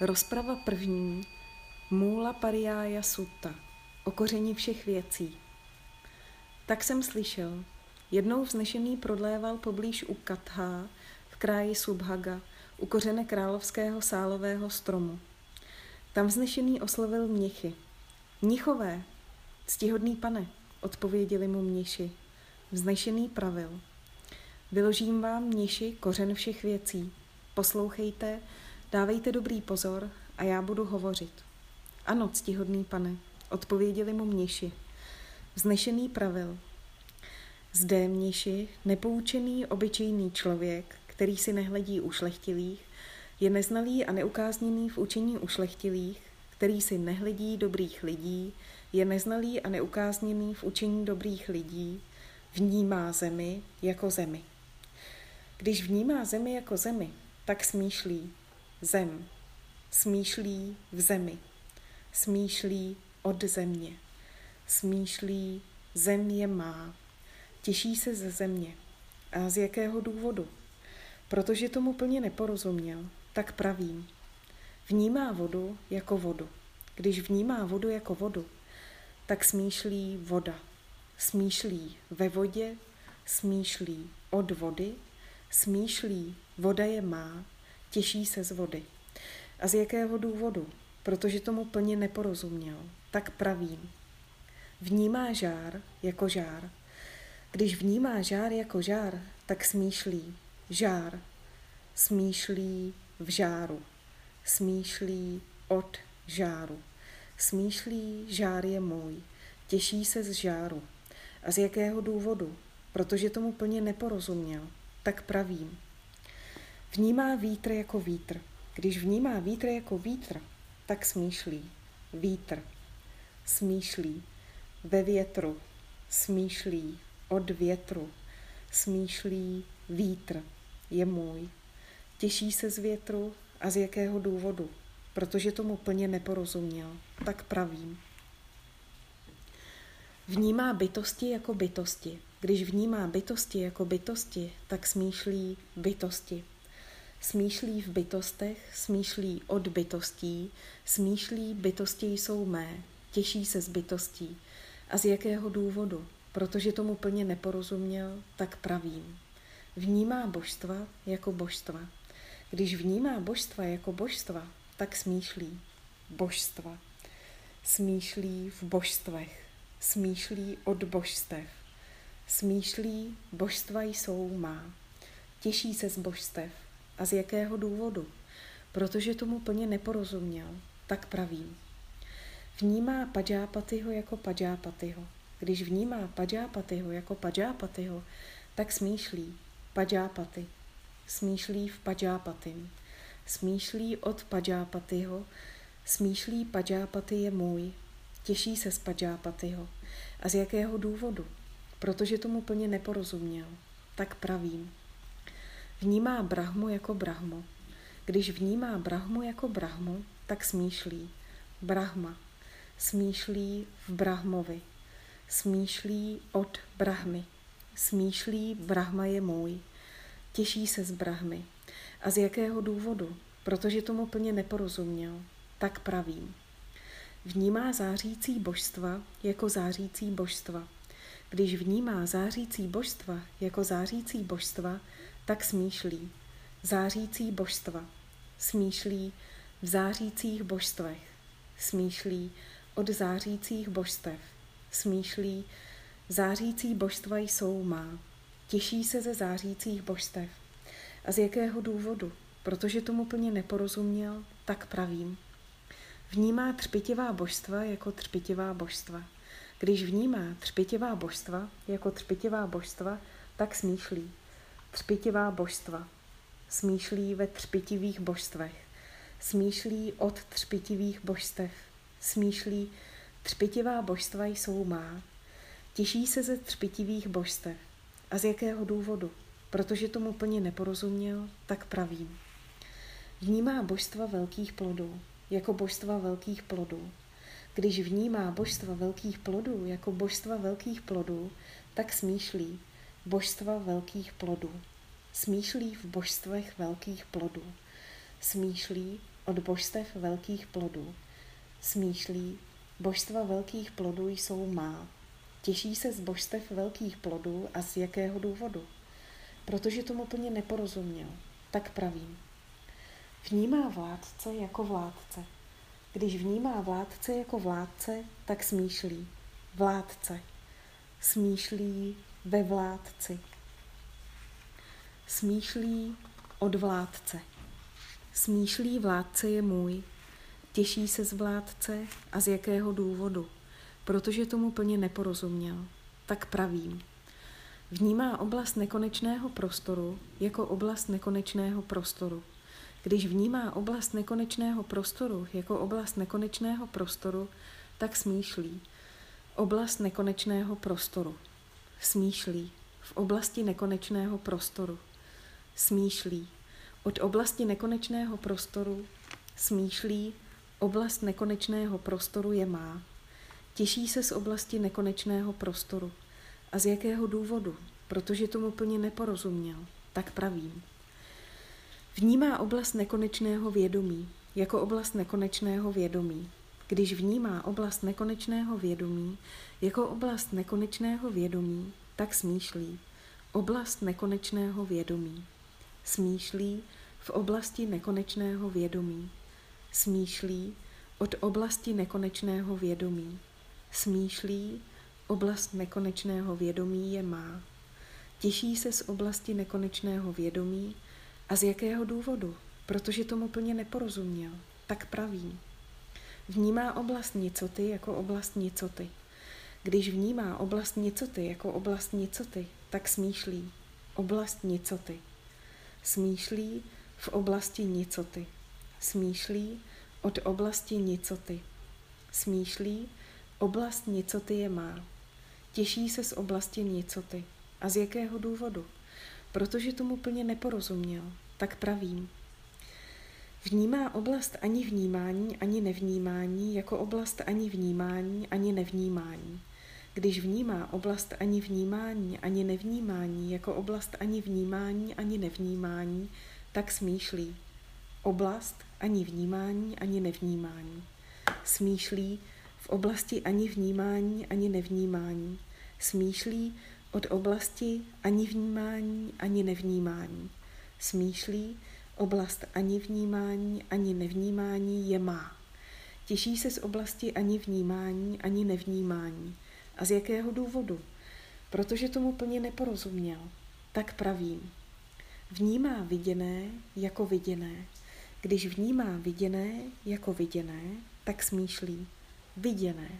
Rozprava první, Můla Pariája Sutta, o koření všech věcí. Tak jsem slyšel. Jednou vznešený prodléval poblíž u Katha v kráji Subhaga, u kořene královského sálového stromu. Tam vznešený oslovil mnichy. Mnichové, ctihodný pane, odpověděli mu mniši. Vznešený pravil. Vyložím vám, mniši, kořen všech věcí. Poslouchejte, Dávejte dobrý pozor a já budu hovořit. Ano, ctihodný pane, odpověděli mu mniši. Vznešený pravil. Zde mniši, nepoučený, obyčejný člověk, který si nehledí u šlechtilých, je neznalý a neukázněný v učení u šlechtilých, který si nehledí dobrých lidí, je neznalý a neukázněný v učení dobrých lidí, vnímá zemi jako zemi. Když vnímá zemi jako zemi, tak smýšlí, Zem. Smýšlí v zemi. Smýšlí od země. Smýšlí, zem je má. Těší se ze země. A z jakého důvodu? Protože tomu plně neporozuměl, tak pravím. Vnímá vodu jako vodu. Když vnímá vodu jako vodu, tak smýšlí voda. Smýšlí ve vodě, smýšlí od vody, smýšlí voda je má, těší se z vody. A z jakého důvodu? Protože tomu plně neporozuměl. Tak pravím. Vnímá žár jako žár. Když vnímá žár jako žár, tak smýšlí. Žár. Smýšlí v žáru. Smýšlí od žáru. Smýšlí, žár je můj. Těší se z žáru. A z jakého důvodu? Protože tomu plně neporozuměl. Tak pravím. Vnímá vítr jako vítr. Když vnímá vítr jako vítr, tak smýšlí. Vítr. Smýšlí. Ve větru. Smýšlí. Od větru. Smýšlí. Vítr. Je můj. Těší se z větru a z jakého důvodu? Protože tomu plně neporozuměl. Tak pravím. Vnímá bytosti jako bytosti. Když vnímá bytosti jako bytosti, tak smýšlí bytosti. Smýšlí v bytostech, smýšlí od bytostí, smýšlí bytosti jsou mé, těší se z bytostí. A z jakého důvodu? Protože tomu plně neporozuměl, tak pravím. Vnímá božstva jako božstva. Když vnímá božstva jako božstva, tak smýšlí božstva. Smýšlí v božstvech. Smýšlí od božstev. Smýšlí, božstva jsou má. Těší se z božstev a z jakého důvodu? Protože tomu plně neporozuměl, tak pravím. Vnímá Pajápatyho jako Pajápatyho. Když vnímá Pajápatyho jako Pajápatyho, tak smýšlí Pajápaty. Smýšlí v Pajápatym. Smýšlí od Pajápatyho. Smýšlí Pajápaty je můj. Těší se z Pajápatyho. A z jakého důvodu? Protože tomu plně neporozuměl. Tak pravím. Vnímá Brahmu jako Brahmu. Když vnímá Brahmu jako Brahmu, tak smýšlí. Brahma. Smýšlí v Brahmovi. Smýšlí od Brahmy. Smýšlí Brahma je můj. Těší se z Brahmy. A z jakého důvodu? Protože tomu plně neporozuměl. Tak pravím. Vnímá zářící božstva jako zářící božstva. Když vnímá zářící božstva jako zářící božstva, tak smýšlí. Zářící božstva. Smýšlí v zářících božstvech. Smýšlí od zářících božstev. Smýšlí, zářící božstva jsou má. Těší se ze zářících božstev. A z jakého důvodu? Protože tomu plně neporozuměl, tak pravím. Vnímá třpitivá božstva jako třpitivá božstva. Když vnímá třpitivá božstva jako třpitivá božstva, tak smýšlí třpitivá božstva. Smýšlí ve třpitivých božstvech. Smýšlí od třpitivých božstev. Smýšlí, třpitivá božstva jsou má. Těší se ze třpitivých božstev. A z jakého důvodu? Protože tomu plně neporozuměl, tak pravím. Vnímá božstva velkých plodů jako božstva velkých plodů. Když vnímá božstva velkých plodů jako božstva velkých plodů, tak smýšlí, božstva velkých plodů. Smýšlí v božstvech velkých plodů. Smýšlí od božstev velkých plodů. Smýšlí, božstva velkých plodů jsou má. Těší se z božstev velkých plodů a z jakého důvodu? Protože tomu plně neporozuměl. Tak pravím. Vnímá vládce jako vládce. Když vnímá vládce jako vládce, tak smýšlí. Vládce. Smýšlí ve vládci. Smýšlí od vládce. Smýšlí vládce je můj. Těší se z vládce a z jakého důvodu? Protože tomu plně neporozuměl. Tak pravím. Vnímá oblast nekonečného prostoru jako oblast nekonečného prostoru. Když vnímá oblast nekonečného prostoru jako oblast nekonečného prostoru, tak smýšlí. Oblast nekonečného prostoru. Smýšlí. V oblasti nekonečného prostoru. Smýšlí. Od oblasti nekonečného prostoru smýšlí, oblast nekonečného prostoru je má. Těší se z oblasti nekonečného prostoru. A z jakého důvodu? Protože tomu plně neporozuměl. Tak pravím. Vnímá oblast nekonečného vědomí jako oblast nekonečného vědomí. Když vnímá oblast nekonečného vědomí jako oblast nekonečného vědomí, tak smýšlí. Oblast nekonečného vědomí. Smýšlí v oblasti nekonečného vědomí. Smýšlí od oblasti nekonečného vědomí. Smýšlí, oblast nekonečného vědomí je má. Těší se z oblasti nekonečného vědomí, a z jakého důvodu? Protože tomu plně neporozuměl. Tak praví. Vnímá oblast nicoty jako oblast nicoty. Když vnímá oblast nicoty jako oblast nicoty, tak smýšlí. Oblast nicoty. Smýšlí v oblasti nicoty. Smýšlí od oblasti nicoty. Smýšlí, oblast nicoty je má. Těší se z oblasti nicoty. A z jakého důvodu? protože tomu plně neporozuměl, tak pravím. Vnímá oblast ani vnímání, ani nevnímání jako oblast ani vnímání, ani nevnímání. Když vnímá oblast ani vnímání, ani nevnímání jako oblast ani vnímání, ani nevnímání, tak smýšlí. Oblast ani vnímání, ani nevnímání. Smýšlí v oblasti ani vnímání, ani nevnímání. Smýšlí od oblasti ani vnímání, ani nevnímání. Smýšlí, oblast ani vnímání, ani nevnímání je má. Těší se z oblasti ani vnímání, ani nevnímání. A z jakého důvodu? Protože tomu plně neporozuměl. Tak pravím. Vnímá viděné jako viděné. Když vnímá viděné jako viděné, tak smýšlí viděné.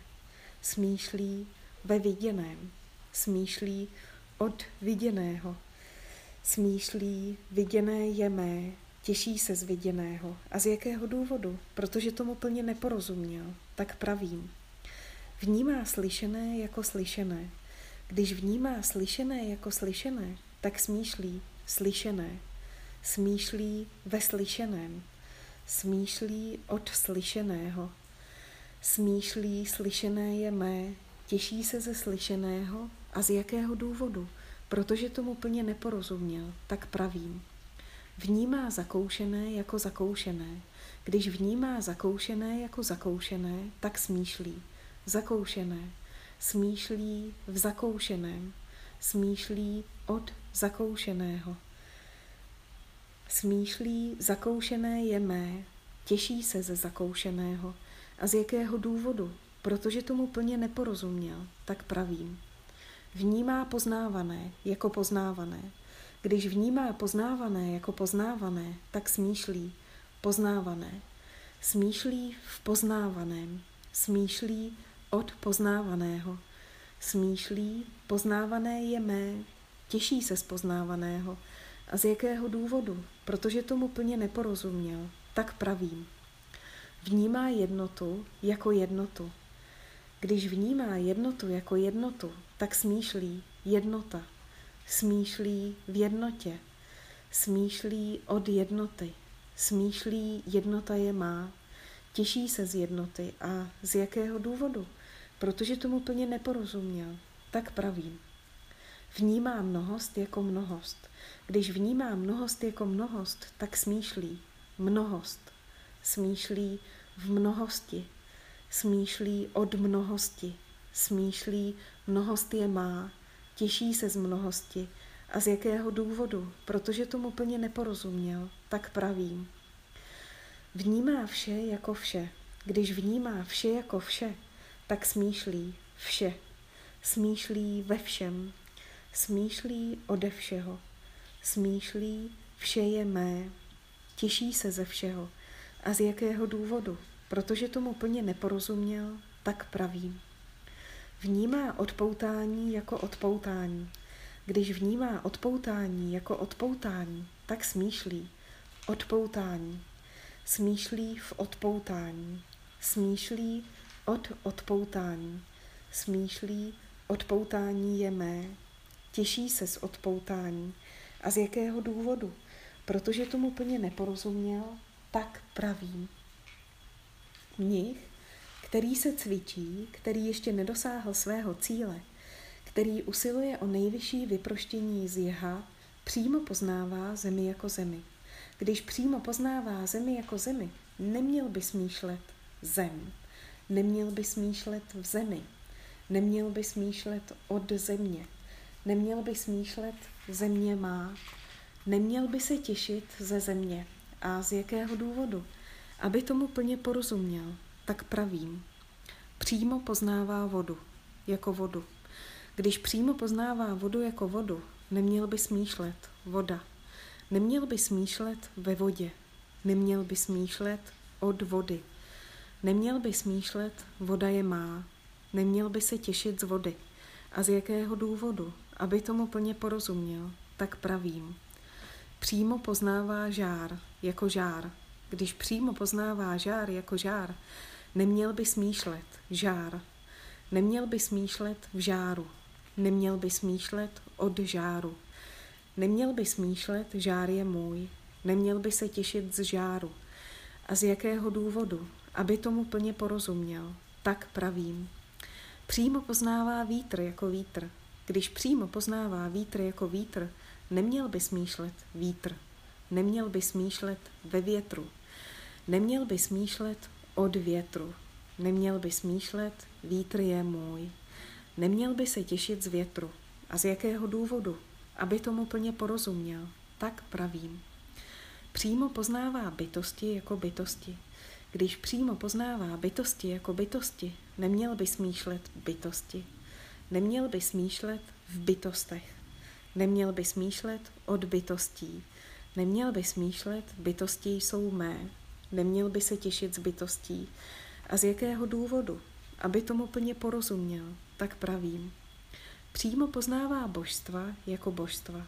Smýšlí ve viděném smýšlí od viděného. Smýšlí, viděné je mé, těší se z viděného. A z jakého důvodu? Protože tomu plně neporozuměl. Tak pravím. Vnímá slyšené jako slyšené. Když vnímá slyšené jako slyšené, tak smýšlí slyšené. Smýšlí ve slyšeném. Smýšlí od slyšeného. Smýšlí slyšené je mé, těší se ze slyšeného a z jakého důvodu? Protože tomu plně neporozuměl, tak pravím. Vnímá zakoušené jako zakoušené. Když vnímá zakoušené jako zakoušené, tak smýšlí. Zakoušené. Smýšlí v zakoušeném. Smýšlí od zakoušeného. Smýšlí, zakoušené je mé, těší se ze zakoušeného. A z jakého důvodu? Protože tomu plně neporozuměl, tak pravím. Vnímá poznávané jako poznávané. Když vnímá poznávané jako poznávané, tak smýšlí poznávané. Smýšlí v poznávaném. Smýšlí od poznávaného. Smýšlí, poznávané je mé, těší se z poznávaného. A z jakého důvodu? Protože tomu plně neporozuměl. Tak pravím. Vnímá jednotu jako jednotu. Když vnímá jednotu jako jednotu, tak smýšlí jednota. Smýšlí v jednotě. Smýšlí od jednoty. Smýšlí jednota je má. Těší se z jednoty. A z jakého důvodu? Protože tomu plně neporozuměl. Tak pravím. Vnímá mnohost jako mnohost. Když vnímá mnohost jako mnohost, tak smýšlí mnohost. smýšlí v mnohosti, smýšlí od mnohosti, smýšlí mnohost je má, těší se z mnohosti. A z jakého důvodu? Protože tomu plně neporozuměl, tak pravím. Vnímá vše jako vše. Když vnímá vše jako vše, tak smýšlí vše. Smýšlí ve všem. Smýšlí ode všeho. Smýšlí vše je mé. Těší se ze všeho. A z jakého důvodu? Protože tomu plně neporozuměl, tak pravím. Vnímá odpoutání jako odpoutání. Když vnímá odpoutání jako odpoutání, tak smýšlí odpoutání. Smýšlí v odpoutání. Smýšlí od odpoutání. Smýšlí odpoutání je mé. Těší se z odpoutání. A z jakého důvodu? Protože tomu plně neporozuměl, tak pravím. Mnich, který se cvičí, který ještě nedosáhl svého cíle, který usiluje o nejvyšší vyproštění z jeha, přímo poznává zemi jako zemi. Když přímo poznává zemi jako zemi, neměl by smýšlet zem, neměl by smýšlet v zemi, neměl by smýšlet od země, neměl by smýšlet země má, neměl by se těšit ze země. A z jakého důvodu? Aby tomu plně porozuměl, tak pravím. Přímo poznává vodu, jako vodu. Když přímo poznává vodu jako vodu, neměl by smýšlet voda. Neměl by smýšlet ve vodě. Neměl by smýšlet od vody. Neměl by smýšlet voda je má. Neměl by se těšit z vody. A z jakého důvodu? Aby tomu plně porozuměl, tak pravím. Přímo poznává žár jako žár. Když přímo poznává žár jako žár, neměl by smýšlet žár. Neměl by smýšlet v žáru. Neměl by smýšlet od žáru. Neměl by smýšlet, žár je můj. Neměl by se těšit z žáru. A z jakého důvodu? Aby tomu plně porozuměl. Tak pravím. Přímo poznává vítr jako vítr. Když přímo poznává vítr jako vítr, neměl by smýšlet vítr. Neměl by smýšlet ve větru. Neměl by smýšlet od větru. Neměl by smýšlet, vítr je můj. Neměl by se těšit z větru. A z jakého důvodu? Aby tomu plně porozuměl. Tak pravím. Přímo poznává bytosti jako bytosti. Když přímo poznává bytosti jako bytosti, neměl by smýšlet bytosti. Neměl by smýšlet v bytostech. Neměl by smýšlet od bytostí. Neměl by smýšlet, bytosti jsou mé. Neměl by se těšit z bytostí. A z jakého důvodu? Aby tomu plně porozuměl, tak pravím. Přímo poznává božstva jako božstva.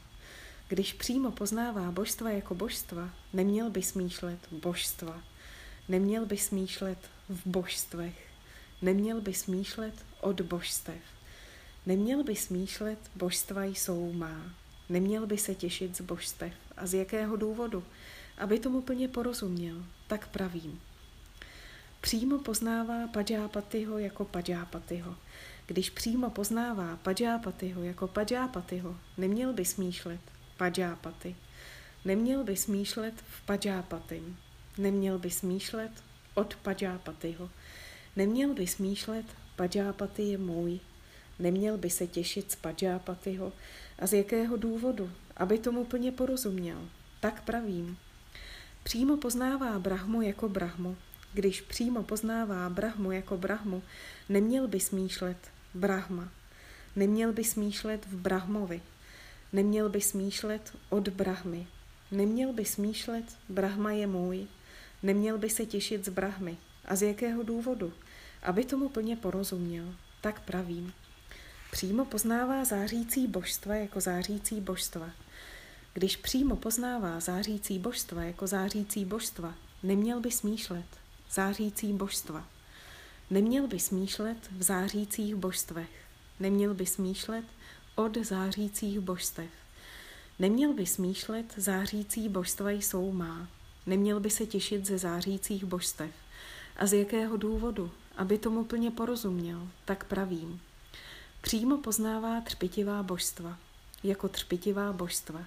Když přímo poznává božstva jako božstva, neměl by smýšlet božstva. Neměl by smýšlet v božstvech. Neměl by smýšlet od božstev. Neměl by smýšlet, božstva jsou má. Neměl by se těšit z božstev. A z jakého důvodu? Aby tomu plně porozuměl, tak pravím. Přímo poznává Pajápatyho jako Pajápatyho. Když přímo poznává Pajápatyho jako Pajápatyho, neměl by smýšlet Pajápaty. Neměl by smýšlet v Pajápatym. Neměl by smýšlet od Pajápatyho. Neměl by smýšlet Pajápaty je můj. Neměl by se těšit z Pajápatyho. A z jakého důvodu? Aby tomu plně porozuměl. Tak pravím. Přímo poznává Brahmu jako Brahmu. Když přímo poznává Brahmu jako Brahmu, neměl by smýšlet Brahma. Neměl by smýšlet v Brahmovi. Neměl by smýšlet od Brahmy. Neměl by smýšlet Brahma je můj. Neměl by se těšit z Brahmy. A z jakého důvodu? Aby tomu plně porozuměl. Tak pravím. Přímo poznává zářící božstva jako zářící božstva. Když přímo poznává zářící božstva jako zářící božstva, neměl by smýšlet zářící božstva. Neměl by smýšlet v zářících božstvech. Neměl by smýšlet od zářících božstev. Neměl by smýšlet zářící božstva jsou má. Neměl by se těšit ze zářících božstev. A z jakého důvodu? Aby tomu plně porozuměl, tak pravím. Přímo poznává třpitivá božstva. Jako třpitivá božstva.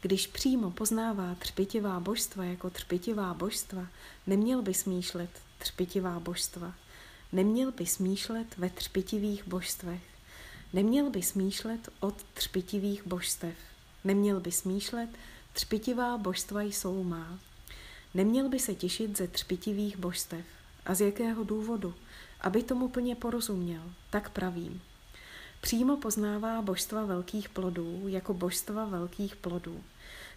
Když přímo poznává třpitivá božstva jako třpitivá božstva, neměl by smýšlet třpitivá božstva. Neměl by smýšlet ve třpitivých božstvech. Neměl by smýšlet od třpitivých božstev. Neměl by smýšlet, třpitivá božstva jsou má. Neměl by se těšit ze třpitivých božstev. A z jakého důvodu? Aby tomu plně porozuměl, tak pravím. Přímo poznává božstva velkých plodů jako božstva velkých plodů.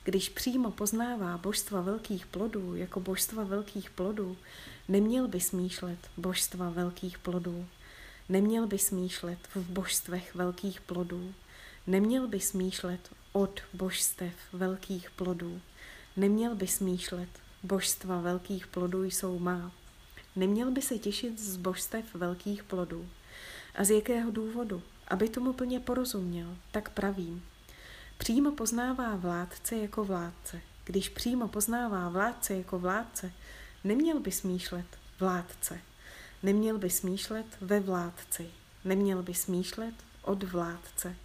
Když přímo poznává božstva velkých plodů jako božstva velkých plodů, neměl by smýšlet božstva velkých plodů. Neměl by smýšlet v božstvech velkých plodů. Neměl by smýšlet od božstev velkých plodů. Neměl by smýšlet božstva velkých plodů jsou má. Neměl by se těšit z božstev velkých plodů. A z jakého důvodu? Aby tomu plně porozuměl, tak pravím. Přímo poznává vládce jako vládce. Když přímo poznává vládce jako vládce, neměl by smýšlet vládce. Neměl by smýšlet ve vládci. Neměl by smýšlet od vládce.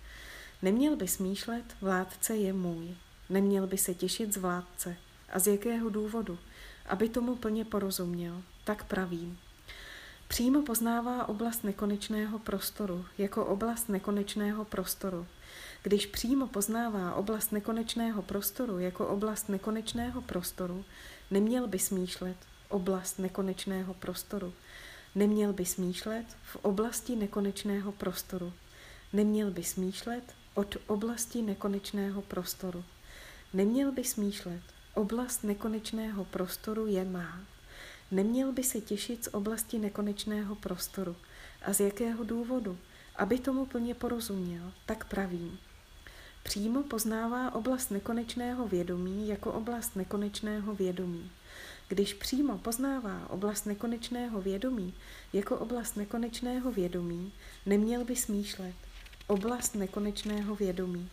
Neměl by smýšlet vládce je můj. Neměl by se těšit z vládce. A z jakého důvodu? Aby tomu plně porozuměl, tak pravím. Přímo poznává oblast nekonečného prostoru jako oblast nekonečného prostoru. Když přímo poznává oblast nekonečného prostoru jako oblast nekonečného prostoru, neměl by smýšlet oblast nekonečného prostoru. Neměl by smýšlet v oblasti nekonečného prostoru. Neměl by smýšlet od oblasti nekonečného prostoru. Neměl by smýšlet, oblast nekonečného prostoru je má. Neměl by se těšit z oblasti nekonečného prostoru. A z jakého důvodu? Aby tomu plně porozuměl, tak pravím. Přímo poznává oblast nekonečného vědomí jako oblast nekonečného vědomí. Když přímo poznává oblast nekonečného vědomí jako oblast nekonečného vědomí, neměl by smýšlet oblast nekonečného vědomí.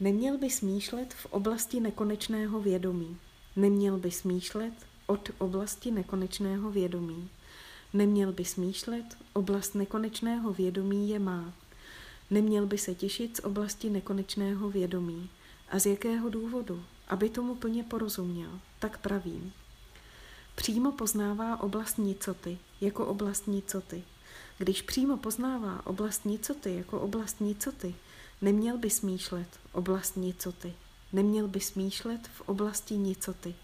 Neměl by smýšlet v oblasti nekonečného vědomí. Neměl by smýšlet od oblasti nekonečného vědomí. Neměl by smýšlet, oblast nekonečného vědomí je má. Neměl by se těšit z oblasti nekonečného vědomí. A z jakého důvodu? Aby tomu plně porozuměl, tak pravím. Přímo poznává oblast nicoty jako oblast nicoty. Když přímo poznává oblast nicoty jako oblast nicoty, neměl by smýšlet oblast nicoty. Neměl by smýšlet v oblasti nicoty.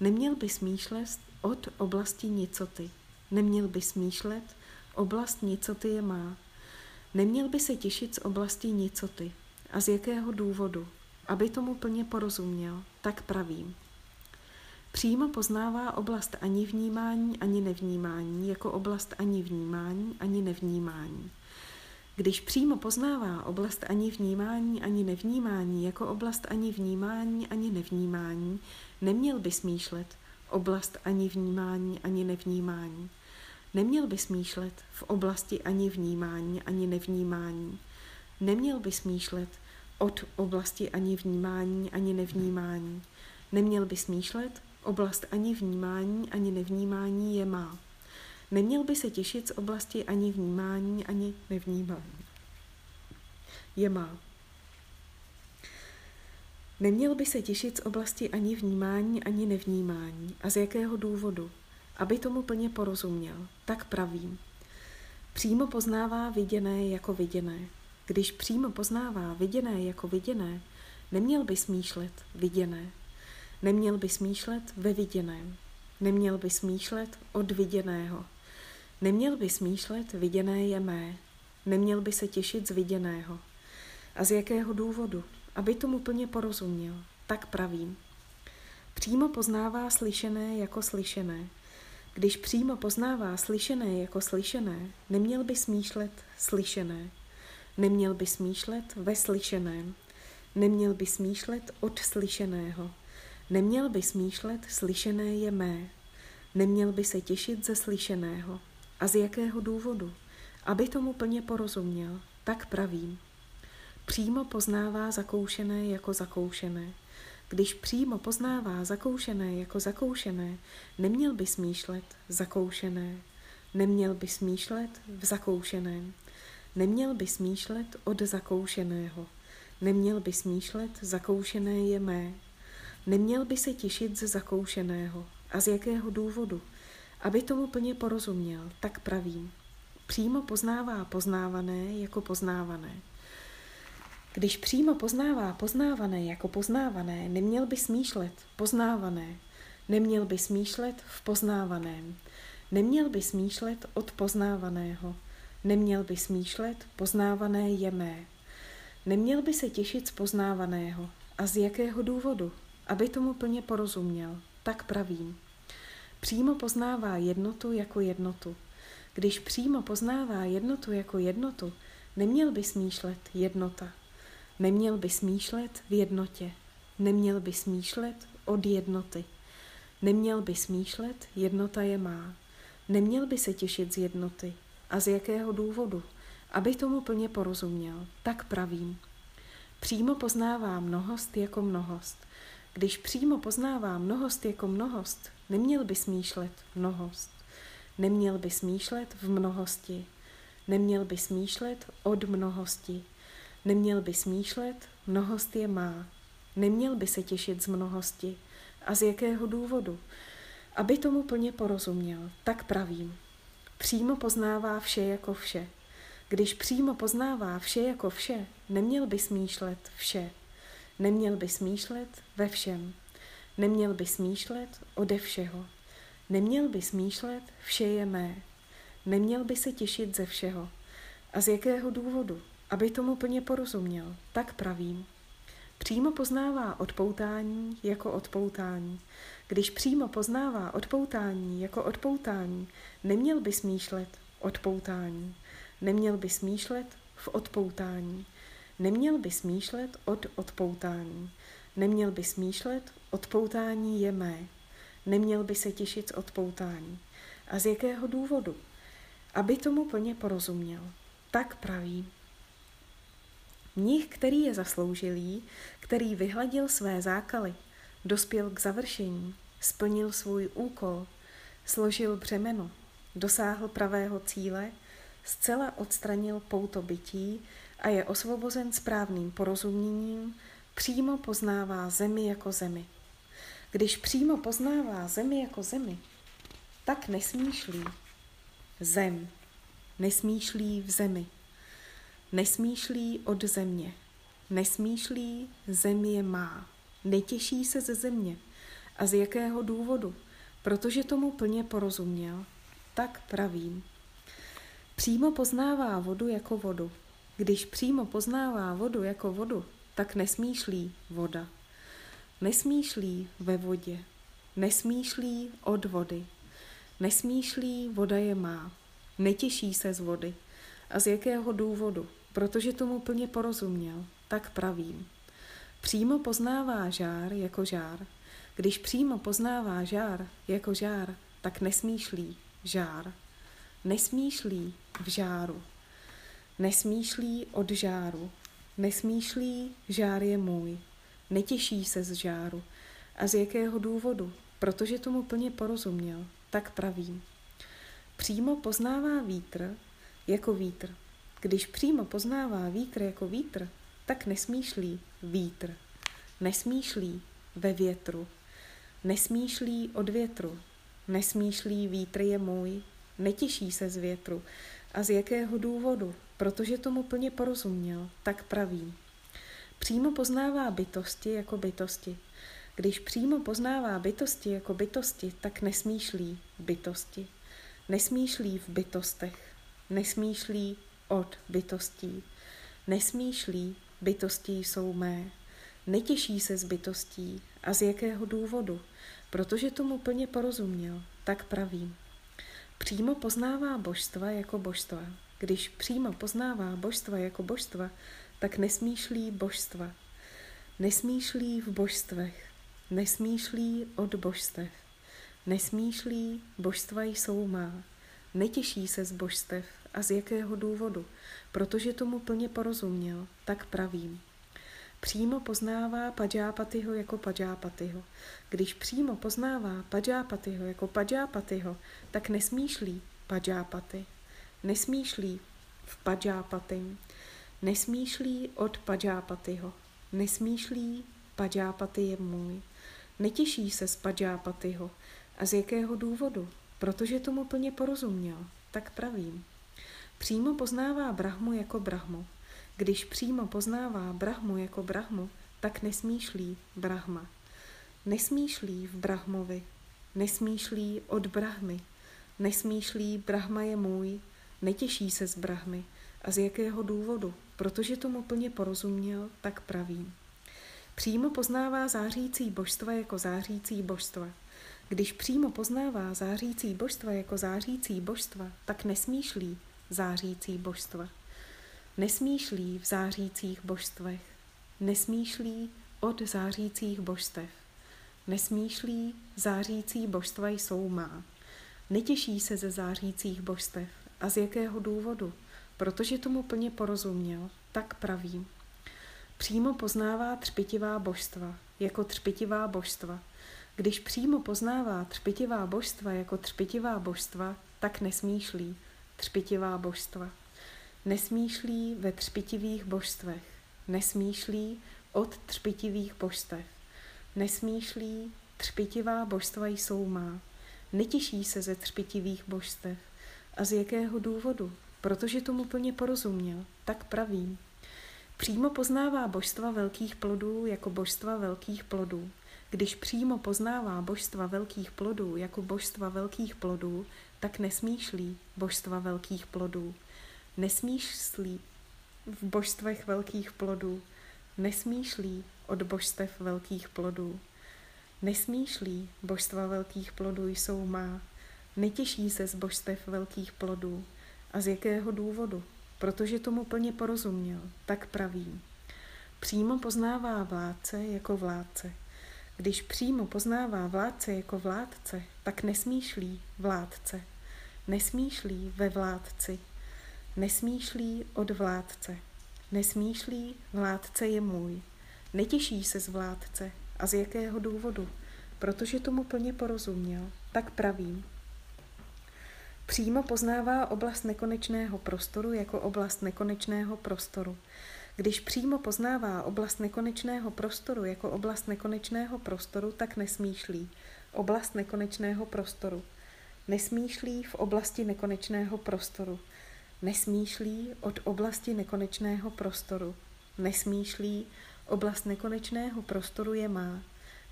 Neměl by smýšlet od oblasti nicoty. Neměl by smýšlet, oblast nicoty je má. Neměl by se těšit z oblasti nicoty. A z jakého důvodu? Aby tomu plně porozuměl, tak pravím. Přímo poznává oblast ani vnímání, ani nevnímání, jako oblast ani vnímání, ani nevnímání. Když přímo poznává oblast ani vnímání, ani nevnímání, jako oblast ani vnímání, ani nevnímání, neměl by smýšlet oblast ani vnímání, ani nevnímání. Neměl by smýšlet v oblasti ani vnímání, ani nevnímání. Neměl by smýšlet od oblasti ani vnímání, ani nevnímání. Neměl by smýšlet, oblast ani vnímání, ani nevnímání je má. Neměl by se těšit z oblasti ani vnímání, ani nevnímání. Je má. Neměl by se těšit z oblasti ani vnímání, ani nevnímání. A z jakého důvodu? Aby tomu plně porozuměl. Tak pravím. Přímo poznává viděné jako viděné. Když přímo poznává viděné jako viděné, neměl by smýšlet viděné. Neměl by smýšlet ve viděném. Neměl by smýšlet od viděného. Neměl by smýšlet viděné je mé. Neměl by se těšit z viděného. A z jakého důvodu? Aby tomu plně porozuměl. Tak pravím. Přímo poznává slyšené jako slyšené. Když přímo poznává slyšené jako slyšené, neměl by smýšlet slyšené. Neměl by smýšlet ve slyšeném. Neměl by smýšlet od slyšeného. Neměl by smýšlet slyšené je mé. Neměl by se těšit ze slyšeného. A z jakého důvodu? Aby tomu plně porozuměl, tak pravím. Přímo poznává zakoušené jako zakoušené. Když přímo poznává zakoušené jako zakoušené, neměl by smýšlet zakoušené. Neměl by smýšlet v zakoušeném. Neměl by smýšlet od zakoušeného. Neměl by smýšlet, zakoušené je mé. Neměl by se těšit ze zakoušeného. A z jakého důvodu? Aby tomu plně porozuměl, tak pravím. Přímo poznává poznávané jako poznávané. Když přímo poznává poznávané jako poznávané, neměl by smýšlet poznávané. Neměl by smýšlet v poznávaném. Neměl by smýšlet od poznávaného. Neměl by smýšlet poznávané je mé. Neměl by se těšit z poznávaného. A z jakého důvodu? Aby tomu plně porozuměl. Tak pravím. Přímo poznává jednotu jako jednotu. Když přímo poznává jednotu jako jednotu, neměl by smýšlet jednota. Neměl by smýšlet v jednotě. Neměl by smýšlet od jednoty. Neměl by smýšlet, jednota je má. Neměl by se těšit z jednoty. A z jakého důvodu? Aby tomu plně porozuměl. Tak pravím. Přímo poznává mnohost jako mnohost. Když přímo poznává mnohost jako mnohost, neměl by smýšlet mnohost. Neměl by smýšlet v mnohosti. Neměl by smýšlet od mnohosti. Neměl by smýšlet, mnohost je má. Neměl by se těšit z mnohosti. A z jakého důvodu? Aby tomu plně porozuměl, tak pravím. Přímo poznává vše jako vše. Když přímo poznává vše jako vše, neměl by smýšlet vše. Neměl by smýšlet ve všem. Neměl by smýšlet ode všeho. Neměl by smýšlet vše je mé. Neměl by se těšit ze všeho. A z jakého důvodu? Aby tomu plně porozuměl, tak pravím. Přímo poznává odpoutání jako odpoutání. Když přímo poznává odpoutání jako odpoutání, neměl by smýšlet odpoutání. Neměl by smýšlet v odpoutání. Neměl by smýšlet od odpoutání. Neměl by smýšlet odpoutání je mé. Neměl by se těšit z odpoutání. A z jakého důvodu? Aby tomu plně porozuměl. Tak praví. Mních, který je zasloužilý, který vyhladil své zákaly, dospěl k završení, splnil svůj úkol, složil břemeno, dosáhl pravého cíle, zcela odstranil pouto bytí a je osvobozen správným porozuměním, přímo poznává zemi jako zemi. Když přímo poznává zemi jako zemi, tak nesmýšlí zem, nesmýšlí v zemi. Nesmýšlí od země. Nesmýšlí, země má. Netěší se ze země. A z jakého důvodu? Protože tomu plně porozuměl. Tak pravím. Přímo poznává vodu jako vodu. Když přímo poznává vodu jako vodu, tak nesmýšlí voda. Nesmýšlí ve vodě. Nesmýšlí od vody. Nesmýšlí voda je má. Netěší se z vody. A z jakého důvodu? protože tomu plně porozuměl, tak pravím. Přímo poznává žár jako žár. Když přímo poznává žár jako žár, tak nesmýšlí žár. Nesmýšlí v žáru. Nesmýšlí od žáru. Nesmýšlí, žár je můj. Netěší se z žáru. A z jakého důvodu? Protože tomu plně porozuměl, tak pravím. Přímo poznává vítr jako vítr. Když přímo poznává vítr jako vítr, tak nesmýšlí vítr. Nesmýšlí ve větru. Nesmýšlí od větru. Nesmýšlí vítr je můj. Netěší se z větru. A z jakého důvodu? Protože tomu plně porozuměl, tak pravím. Přímo poznává bytosti jako bytosti. Když přímo poznává bytosti jako bytosti, tak nesmýšlí bytosti. Nesmýšlí v bytostech. Nesmýšlí od bytostí. Nesmýšlí, bytosti jsou mé. Netěší se z bytostí. A z jakého důvodu? Protože tomu plně porozuměl, tak pravím. Přímo poznává božstva jako božstva. Když přímo poznává božstva jako božstva, tak nesmýšlí božstva. Nesmýšlí v božstvech. Nesmýšlí od božstev. Nesmýšlí, božstva jsou má. Netěší se z božstev a z jakého důvodu, protože tomu plně porozuměl, tak pravím. Přímo poznává Pajápatyho jako Pajápatyho. Když přímo poznává Pajápatyho jako Pajápatyho, tak nesmýšlí Pajápaty. Nesmýšlí v Pajápatim. Nesmýšlí od Pajápatyho. Nesmýšlí, Pajápaty je můj. Netěší se z Pajápatyho. A z jakého důvodu? Protože tomu plně porozuměl. Tak pravím. Přímo poznává Brahmu jako Brahmu. Když přímo poznává Brahmu jako Brahmu, tak nesmýšlí Brahma. Nesmýšlí v Brahmovi, nesmýšlí od Brahmy, nesmýšlí Brahma je můj, netěší se z Brahmy. A z jakého důvodu? Protože tomu plně porozuměl, tak pravím. Přímo poznává zářící božstva jako zářící božstva. Když přímo poznává zářící božstva jako zářící božstva, tak nesmýšlí zářící božstva. Nesmýšlí v zářících božstvech. Nesmýšlí od zářících božstev. Nesmýšlí zářící božstva jsou má. Netěší se ze zářících božstev. A z jakého důvodu? Protože tomu plně porozuměl, tak pravím. Přímo poznává třpitivá božstva, jako třpitivá božstva. Když přímo poznává třpitivá božstva jako třpitivá božstva, tak nesmýšlí třpitivá božstva. Nesmýšlí ve třpitivých božstvech. Nesmýšlí od třpitivých božstev. Nesmýšlí, třpitivá božstva jsou má. Netěší se ze třpitivých božstev. A z jakého důvodu? Protože tomu plně porozuměl. Tak pravím. Přímo poznává božstva velkých plodů jako božstva velkých plodů. Když přímo poznává božstva velkých plodů jako božstva velkých plodů, tak nesmýšlí božstva velkých plodů. Nesmýšlí v božstvech velkých plodů. Nesmýšlí od božstev velkých plodů. Nesmýšlí božstva velkých plodů jsou má. Netěší se z božstev velkých plodů. A z jakého důvodu? Protože tomu plně porozuměl, tak pravím. Přímo poznává vládce jako vládce. Když přímo poznává vládce jako vládce, pak nesmýšlí vládce. Nesmýšlí ve vládci. Nesmýšlí od vládce. Nesmýšlí vládce je můj. Netěší se z vládce. A z jakého důvodu? Protože tomu plně porozuměl. Tak pravím. Přímo poznává oblast nekonečného prostoru jako oblast nekonečného prostoru. Když přímo poznává oblast nekonečného prostoru jako oblast nekonečného prostoru, tak nesmýšlí. Oblast nekonečného prostoru. Nesmýšlí v oblasti nekonečného prostoru. Nesmýšlí od oblasti nekonečného prostoru. Nesmýšlí, oblast nekonečného prostoru je má.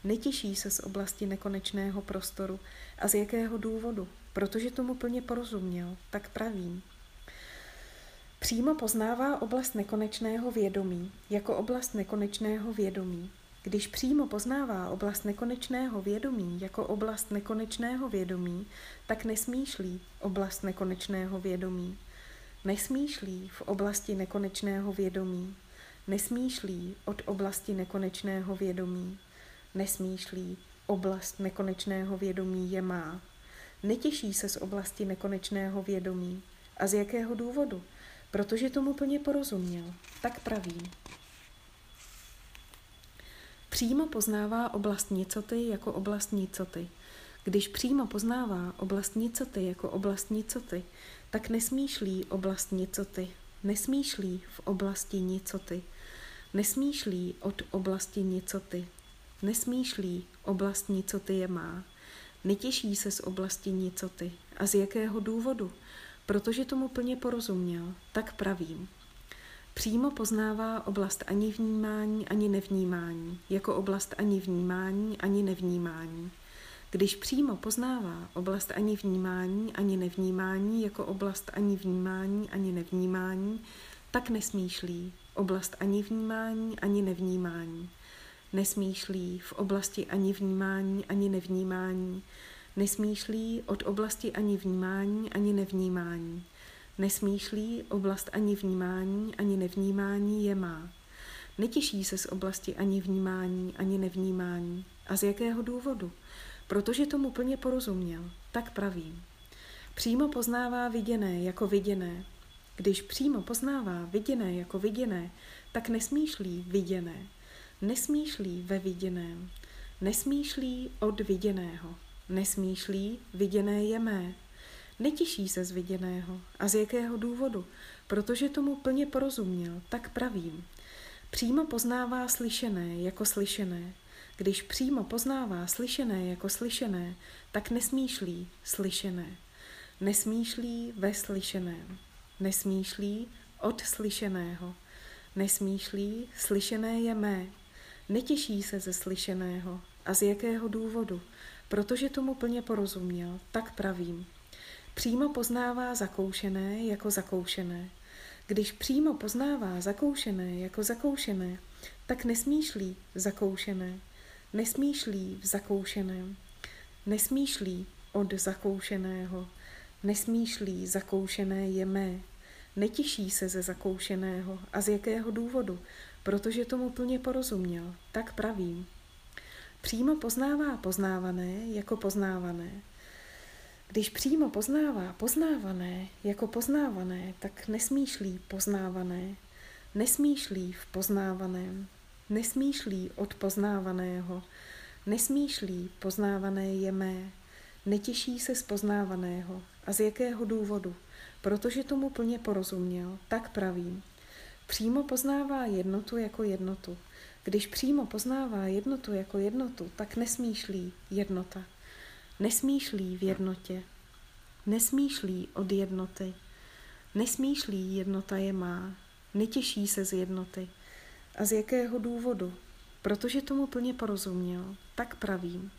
Netěší se z oblasti nekonečného prostoru. A z jakého důvodu? Protože tomu plně porozuměl, tak pravím. Přímo poznává oblast nekonečného vědomí jako oblast nekonečného vědomí. Když přímo poznává oblast nekonečného vědomí jako oblast nekonečného vědomí, tak nesmýšlí oblast nekonečného vědomí. Nesmýšlí v oblasti nekonečného vědomí. Nesmýšlí od oblasti nekonečného vědomí. Nesmýšlí oblast nekonečného vědomí je má. Netěší se z oblasti nekonečného vědomí. A z jakého důvodu? Protože tomu plně porozuměl. Tak pravím. Přímo poznává oblast nicoty jako oblast nicoty. Když přímo poznává oblast nicoty jako oblast nicoty, tak nesmýšlí oblast nicoty. Nesmýšlí v oblasti nicoty. Nesmýšlí od oblasti nicoty. Nesmýšlí oblast nicoty je má. Netěší se z oblasti nicoty. A z jakého důvodu? Protože tomu plně porozuměl, tak pravím. Přímo poznává oblast ani vnímání, ani nevnímání, jako oblast ani vnímání, ani nevnímání. Když přímo poznává oblast ani vnímání, ani nevnímání, jako oblast ani vnímání, ani nevnímání, tak nesmýšlí oblast ani vnímání, ani nevnímání. Nesmýšlí v oblasti ani vnímání, ani nevnímání. Nesmýšlí od oblasti ani vnímání, ani nevnímání. Nesmýšlí oblast ani vnímání, ani nevnímání je má. Netěší se z oblasti ani vnímání, ani nevnímání. A z jakého důvodu? Protože tomu plně porozuměl. Tak pravím. Přímo poznává viděné jako viděné. Když přímo poznává viděné jako viděné, tak nesmýšlí viděné. Nesmýšlí ve viděném. Nesmýšlí od viděného. Nesmýšlí viděné je mé. Netěší se z viděného. A z jakého důvodu? Protože tomu plně porozuměl, tak pravím. Přímo poznává slyšené jako slyšené. Když přímo poznává slyšené jako slyšené, tak nesmýšlí slyšené. Nesmýšlí ve slyšeném. Nesmýšlí od slyšeného. Nesmýšlí, slyšené je mé. Netěší se ze slyšeného. A z jakého důvodu? Protože tomu plně porozuměl, tak pravím. Přímo poznává zakoušené jako zakoušené. Když přímo poznává zakoušené jako zakoušené, tak nesmýšlí zakoušené. Nesmýšlí v zakoušeném. Nesmýšlí od zakoušeného. Nesmýšlí zakoušené je mé. Netěší se ze zakoušeného. A z jakého důvodu? Protože tomu plně porozuměl. Tak pravím. Přímo poznává poznávané jako poznávané. Když přímo poznává poznávané jako poznávané, tak nesmýšlí poznávané, nesmýšlí v poznávaném, nesmýšlí od poznávaného, nesmýšlí poznávané je mé, netěší se z poznávaného. A z jakého důvodu? Protože tomu plně porozuměl, tak pravím. Přímo poznává jednotu jako jednotu. Když přímo poznává jednotu jako jednotu, tak nesmýšlí jednota. Nesmýšlí v jednotě. Nesmýšlí od jednoty. Nesmýšlí jednota je má. Netěší se z jednoty. A z jakého důvodu? Protože tomu plně porozuměl, tak pravím.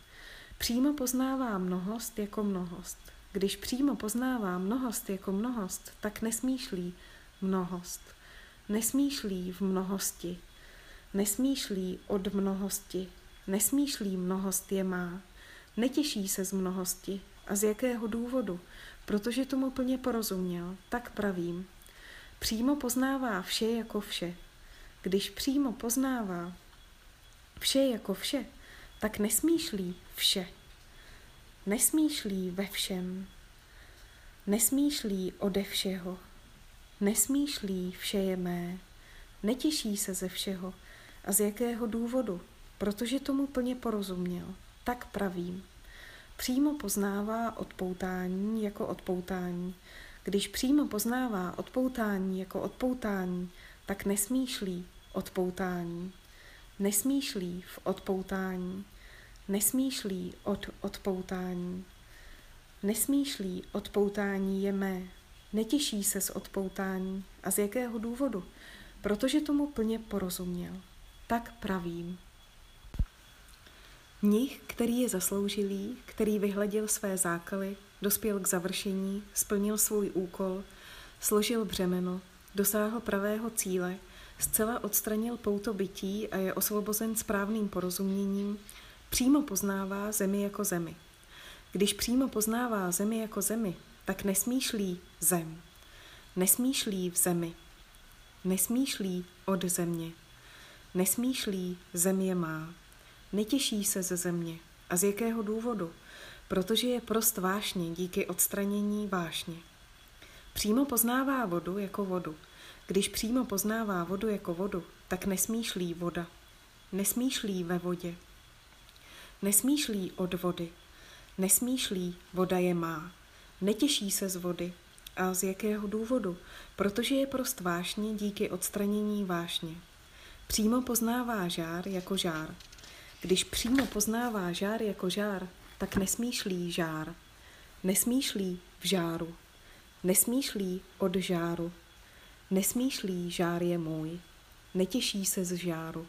Přímo poznává mnohost jako mnohost. Když přímo poznává mnohost jako mnohost, tak nesmýšlí mnohost. Nesmýšlí v mnohosti. Nesmýšlí od mnohosti. Nesmýšlí mnohost je má. Netěší se z mnohosti. A z jakého důvodu? Protože tomu plně porozuměl, tak pravím. Přímo poznává vše jako vše. Když přímo poznává vše jako vše, tak nesmýšlí vše. Nesmýšlí ve všem. Nesmýšlí ode všeho. Nesmýšlí vše je mé. Netěší se ze všeho. A z jakého důvodu? Protože tomu plně porozuměl. Tak pravím. Přímo poznává odpoutání jako odpoutání. Když přímo poznává odpoutání jako odpoutání, tak nesmýšlí odpoutání. Nesmýšlí v odpoutání. Nesmýšlí od odpoutání. Nesmýšlí odpoutání je mé. Netěší se z odpoutání. A z jakého důvodu? Protože tomu plně porozuměl. Tak pravím. Mnich, který je zasloužilý, který vyhledil své zákaly, dospěl k završení, splnil svůj úkol, složil břemeno, dosáhl pravého cíle, zcela odstranil pouto bytí a je osvobozen správným porozuměním, přímo poznává zemi jako zemi. Když přímo poznává zemi jako zemi, tak nesmýšlí zem. Nesmýšlí v zemi. Nesmýšlí od země. Nesmýšlí země má. Netěší se ze země. A z jakého důvodu? Protože je prost vášně díky odstranění vášně. Přímo poznává vodu jako vodu. Když přímo poznává vodu jako vodu, tak nesmýšlí voda. Nesmýšlí ve vodě. Nesmýšlí od vody. Nesmýšlí voda je má. Netěší se z vody. A z jakého důvodu? Protože je prost vášně díky odstranění vášně. Přímo poznává žár jako žár. Když přímo poznává žár jako žár, tak nesmýšlí žár. Nesmýšlí v žáru. Nesmýšlí od žáru. Nesmýšlí žár je můj. Netěší se z žáru.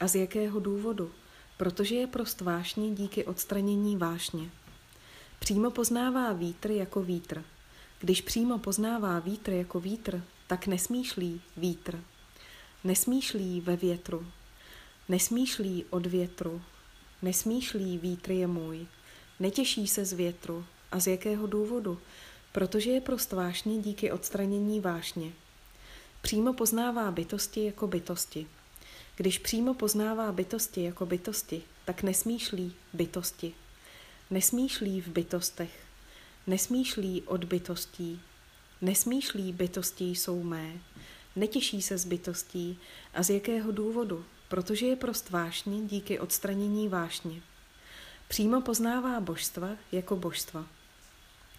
A z jakého důvodu? Protože je prost vášně díky odstranění vášně. Přímo poznává vítr jako vítr. Když přímo poznává vítr jako vítr, tak nesmýšlí vítr. Nesmýšlí ve větru. Nesmýšlí od větru, nesmýšlí vítr je můj, netěší se z větru. A z jakého důvodu? Protože je prost vášně díky odstranění vášně. Přímo poznává bytosti jako bytosti. Když přímo poznává bytosti jako bytosti, tak nesmýšlí bytosti. Nesmýšlí v bytostech. Nesmýšlí od bytostí. Nesmýšlí bytosti jsou mé. Netěší se z bytostí. A z jakého důvodu? protože je prost vášně díky odstranění vášně. Přímo poznává božstva jako božstva.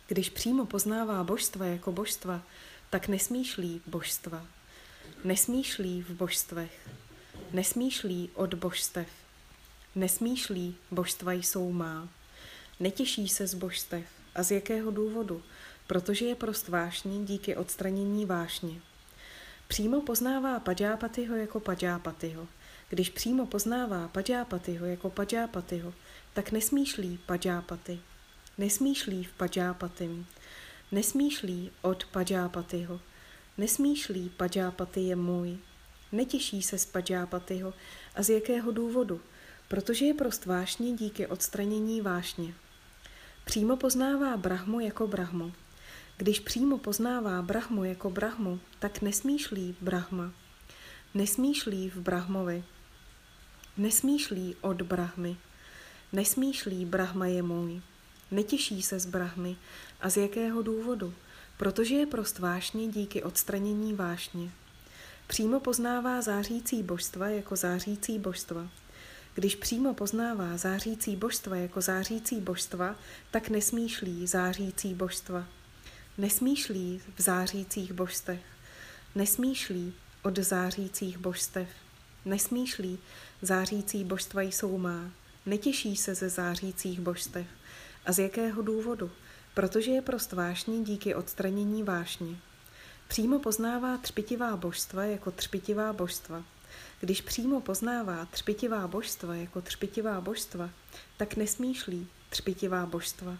Když přímo poznává božstva jako božstva, tak nesmýšlí božstva. Nesmýšlí v božstvech. Nesmýšlí od božstev. Nesmýšlí božstva jsou má. Netěší se z božstev. A z jakého důvodu? Protože je prost vášní díky odstranění vášně. Přímo poznává Pajápatyho jako Pajápatyho. Když přímo poznává Pajápatyho jako Pajápatyho, tak nesmýšlí Pajápaty. Nesmýšlí v Pajápatym. Nesmýšlí od Pajápatyho. Nesmýšlí Pajápaty je můj. Netěší se z Pajápatyho. A z jakého důvodu? Protože je prost vášně díky odstranění vášně. Přímo poznává Brahmu jako Brahmu. Když přímo poznává Brahmu jako Brahmu, tak nesmýšlí Brahma. Nesmýšlí v Brahmovi. Nesmýšlí od Brahmy. Nesmýšlí Brahma je můj. Netěší se z Brahmy. A z jakého důvodu? Protože je prost vášně díky odstranění vášně. Přímo poznává zářící božstva jako zářící božstva. Když přímo poznává zářící božstva jako zářící božstva, tak nesmýšlí zářící božstva. Nesmýšlí v zářících božstech. Nesmýšlí od zářících božstev. Nesmýšlí, zářící božstva jsou má. Netěší se ze zářících božstev. A z jakého důvodu? Protože je prost vášní díky odstranění vášně. Přímo poznává třpitivá božstva jako třpitivá božstva. Když přímo poznává třpitivá božstva jako třpitivá božstva, tak nesmýšlí třpitivá božstva.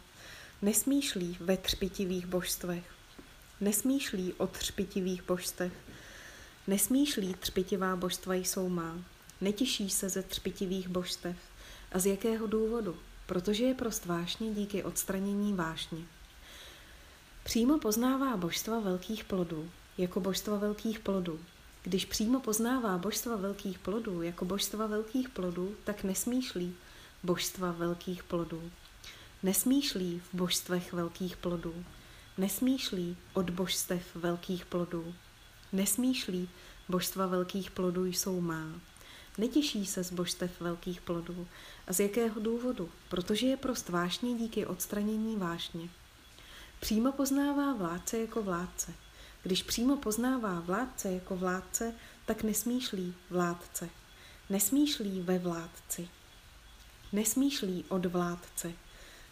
Nesmýšlí ve třpitivých božstvech. Nesmýšlí o třpitivých božstvech. Nesmýšlí třpitivá božstva jsou má. Netěší se ze třpitivých božstev. A z jakého důvodu? Protože je prost vášně díky odstranění vášně. Přímo poznává božstva velkých plodů, jako božstva velkých plodů. Když přímo poznává božstva velkých plodů, jako božstva velkých plodů, tak nesmýšlí božstva velkých plodů. Nesmýšlí v božstvech velkých plodů. Nesmýšlí od božstev velkých plodů. Nesmýšlí božstva velkých plodů jsou má. Netěší se z božstev velkých plodů. A z jakého důvodu? Protože je prost vášně díky odstranění vášně. Přímo poznává vládce jako vládce. Když přímo poznává vládce jako vládce, tak nesmýšlí vládce. Nesmýšlí ve vládci. Nesmýšlí od vládce.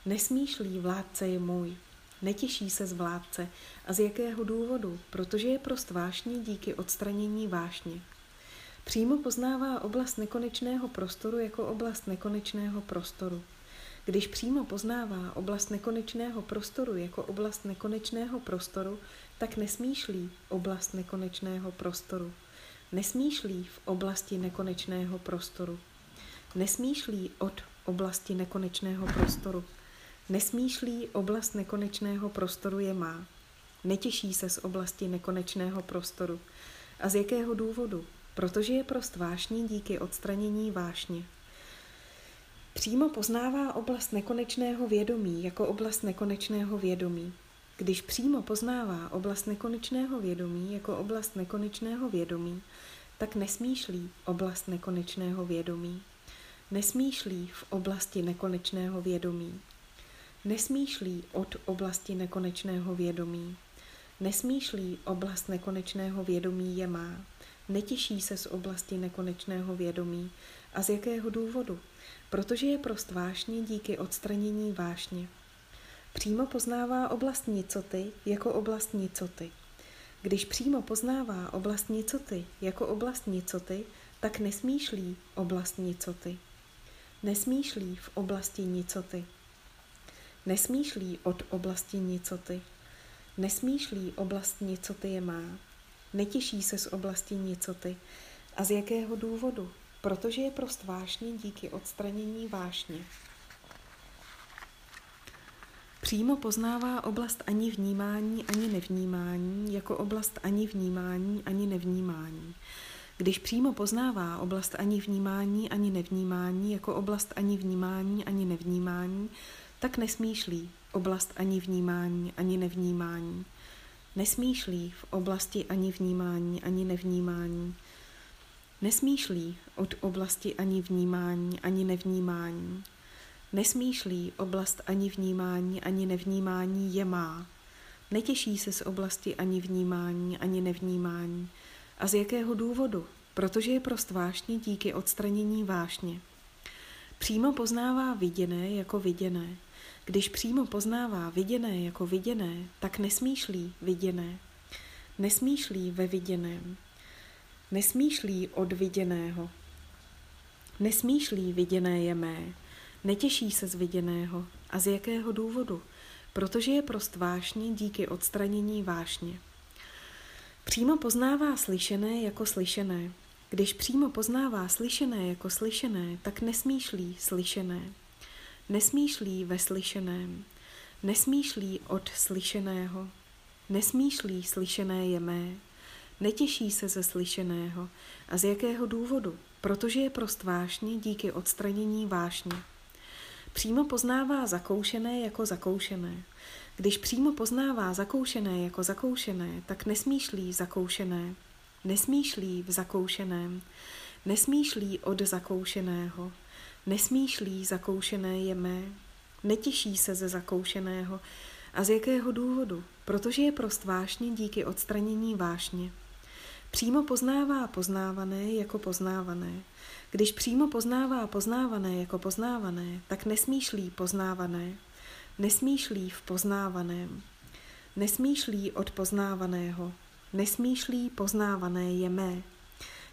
Nesmýšlí vládce je můj. Netěší se z vládce. A z jakého důvodu? Protože je prost vášně díky odstranění vášně. Přímo poznává oblast nekonečného prostoru jako oblast nekonečného prostoru. Když přímo poznává oblast nekonečného prostoru jako oblast nekonečného prostoru, tak nesmýšlí oblast nekonečného prostoru. Nesmýšlí v oblasti nekonečného prostoru. Nesmýšlí od oblasti nekonečného prostoru. Nesmýšlí oblast nekonečného prostoru je má. Netěší se z oblasti nekonečného prostoru. A z jakého důvodu? Protože je prost vášní díky odstranění vášně. Přímo poznává oblast nekonečného vědomí jako oblast nekonečného vědomí. Když přímo poznává oblast nekonečného vědomí jako oblast nekonečného vědomí, tak nesmýšlí oblast nekonečného vědomí. Nesmýšlí v oblasti nekonečného vědomí. Nesmýšlí od oblasti nekonečného vědomí. Nesmýšlí oblast nekonečného vědomí je má. Netěší se z oblasti nekonečného vědomí. A z jakého důvodu? Protože je prost vášně díky odstranění vášně. Přímo poznává oblast nicoty jako oblast nicoty. Když přímo poznává oblast nicoty jako oblast nicoty, tak nesmýšlí oblast nicoty. Nesmýšlí v oblasti nicoty. Nesmýšlí od oblasti nicoty. Nesmýšlí oblast nicoty je má. Netěší se z oblasti nicoty. A z jakého důvodu? Protože je prost vášně díky odstranění vášně. Přímo poznává oblast ani vnímání, ani nevnímání, jako oblast ani vnímání, ani nevnímání. Když přímo poznává oblast ani vnímání, ani nevnímání, jako oblast ani vnímání, ani nevnímání, tak nesmýšlí oblast ani vnímání, ani nevnímání. Nesmýšlí v oblasti ani vnímání, ani nevnímání. Nesmýšlí od oblasti ani vnímání, ani nevnímání. Nesmýšlí oblast ani vnímání, ani nevnímání je má. Netěší se z oblasti ani vnímání, ani nevnímání. A z jakého důvodu? Protože je prost vášně díky odstranění vášně. Přímo poznává viděné jako viděné. Když přímo poznává viděné jako viděné, tak nesmýšlí viděné. Nesmýšlí ve viděném. Nesmýšlí od viděného. Nesmýšlí viděné je mé. Netěší se z viděného. A z jakého důvodu? Protože je prost vášně díky odstranění vášně. Přímo poznává slyšené jako slyšené. Když přímo poznává slyšené jako slyšené, tak nesmýšlí slyšené. Nesmýšlí ve slyšeném. Nesmýšlí od slyšeného. Nesmýšlí slyšené je mé. Netěší se ze slyšeného. A z jakého důvodu? Protože je prost vášně díky odstranění vášně. Přímo poznává zakoušené jako zakoušené. Když přímo poznává zakoušené jako zakoušené, tak nesmýšlí zakoušené. Nesmýšlí v zakoušeném. Nesmýšlí od zakoušeného. Nesmýšlí zakoušené je mé. Netěší se ze zakoušeného. A z jakého důvodu? Protože je prost vášně díky odstranění vášně. Přímo poznává poznávané jako poznávané. Když přímo poznává poznávané jako poznávané, tak nesmýšlí poznávané. Nesmýšlí v poznávaném. Nesmýšlí od poznávaného. Nesmýšlí poznávané je mé.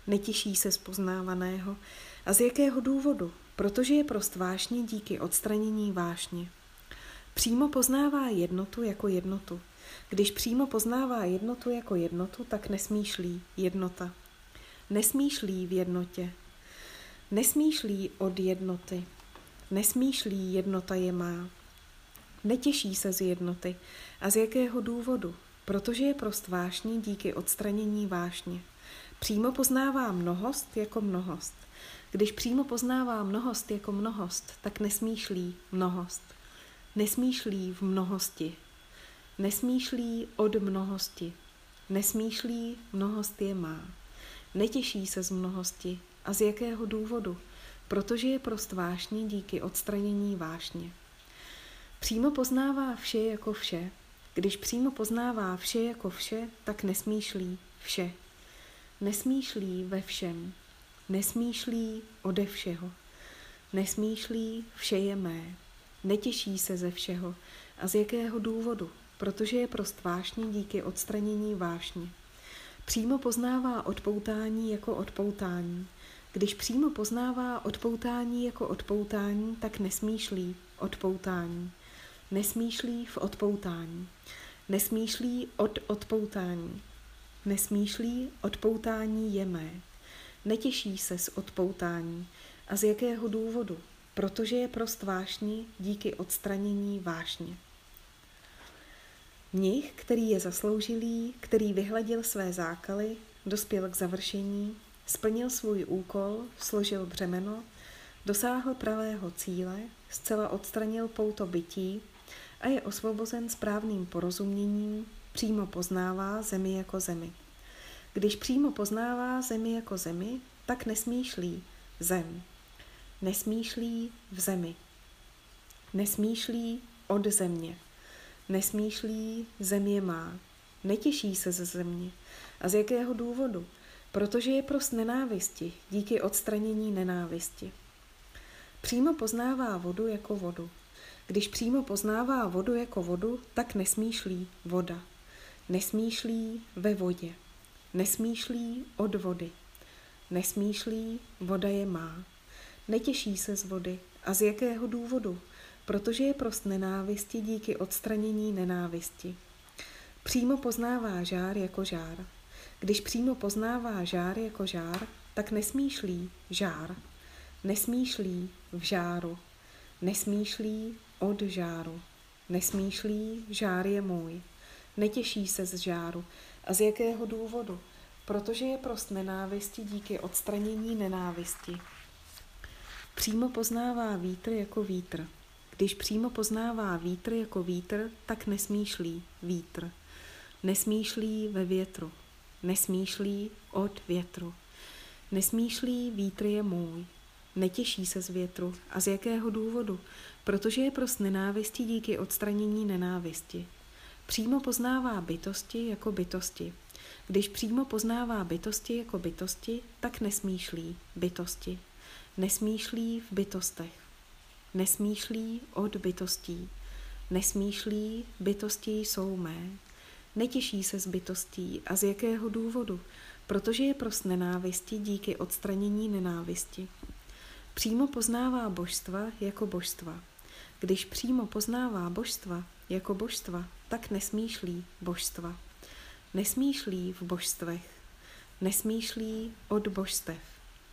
Netěší se z poznávaného. A z jakého důvodu? Protože je prost vášně díky odstranění vášně. Přímo poznává jednotu jako jednotu. Když přímo poznává jednotu jako jednotu, tak nesmýšlí jednota. Nesmýšlí v jednotě. Nesmýšlí od jednoty. Nesmýšlí jednota je má. Netěší se z jednoty. A z jakého důvodu? Protože je prost vášní díky odstranění vášně. Přímo poznává mnohost jako mnohost. Když přímo poznává mnohost jako mnohost, tak nesmýšlí mnohost. Nesmýšlí v mnohosti. Nesmýšlí od mnohosti. Nesmýšlí mnohost je má. Netěší se z mnohosti. A z jakého důvodu? Protože je prost vášní díky odstranění vášně. Přímo poznává vše jako vše. Když přímo poznává vše jako vše, tak nesmýšlí vše. Nesmýšlí ve všem. Nesmýšlí ode všeho. Nesmýšlí vše je mé. Netěší se ze všeho. A z jakého důvodu? Protože je prost vášní díky odstranění vášně. Přímo poznává odpoutání jako odpoutání. Když přímo poznává odpoutání jako odpoutání, tak nesmýšlí odpoutání. Nesmýšlí v odpoutání. Nesmýšlí od odpoutání. Nesmýšlí odpoutání je mé. Netěší se z odpoutání. A z jakého důvodu? Protože je prost vášní díky odstranění vášně. Mnich, který je zasloužilý, který vyhladil své zákaly, dospěl k završení, splnil svůj úkol, složil břemeno, dosáhl pravého cíle, zcela odstranil pouto bytí a je osvobozen správným porozuměním, přímo poznává zemi jako zemi. Když přímo poznává zemi jako zemi, tak nesmýšlí zem. Nesmýšlí v zemi. Nesmýšlí od země. Nesmýšlí země má. Netěší se ze země. A z jakého důvodu? Protože je prost nenávisti díky odstranění nenávisti. Přímo poznává vodu jako vodu. Když přímo poznává vodu jako vodu, tak nesmýšlí voda. Nesmýšlí ve vodě. Nesmýšlí od vody. Nesmýšlí, voda je má. Netěší se z vody. A z jakého důvodu? Protože je prost nenávisti díky odstranění nenávisti. Přímo poznává žár jako žár. Když přímo poznává žár jako žár, tak nesmýšlí žár. Nesmýšlí v žáru. Nesmýšlí od žáru. Nesmýšlí, žár je můj. Netěší se z žáru. A z jakého důvodu? Protože je prost nenávisti díky odstranění nenávisti. Přímo poznává vítr jako vítr. Když přímo poznává vítr jako vítr, tak nesmýšlí vítr. Nesmýšlí ve větru. Nesmýšlí od větru. Nesmýšlí vítr je můj. Netěší se z větru. A z jakého důvodu? Protože je prost nenávisti díky odstranění nenávisti. Přímo poznává bytosti jako bytosti. Když přímo poznává bytosti jako bytosti, tak nesmýšlí bytosti. Nesmýšlí v bytostech. Nesmýšlí od bytostí. Nesmýšlí bytosti jsou mé. Netěší se z bytostí a z jakého důvodu? Protože je prost nenávisti díky odstranění nenávisti. Přímo poznává božstva jako božstva. Když přímo poznává božstva jako božstva, tak nesmýšlí božstva. Nesmýšlí v božstvech. Nesmýšlí od božstev.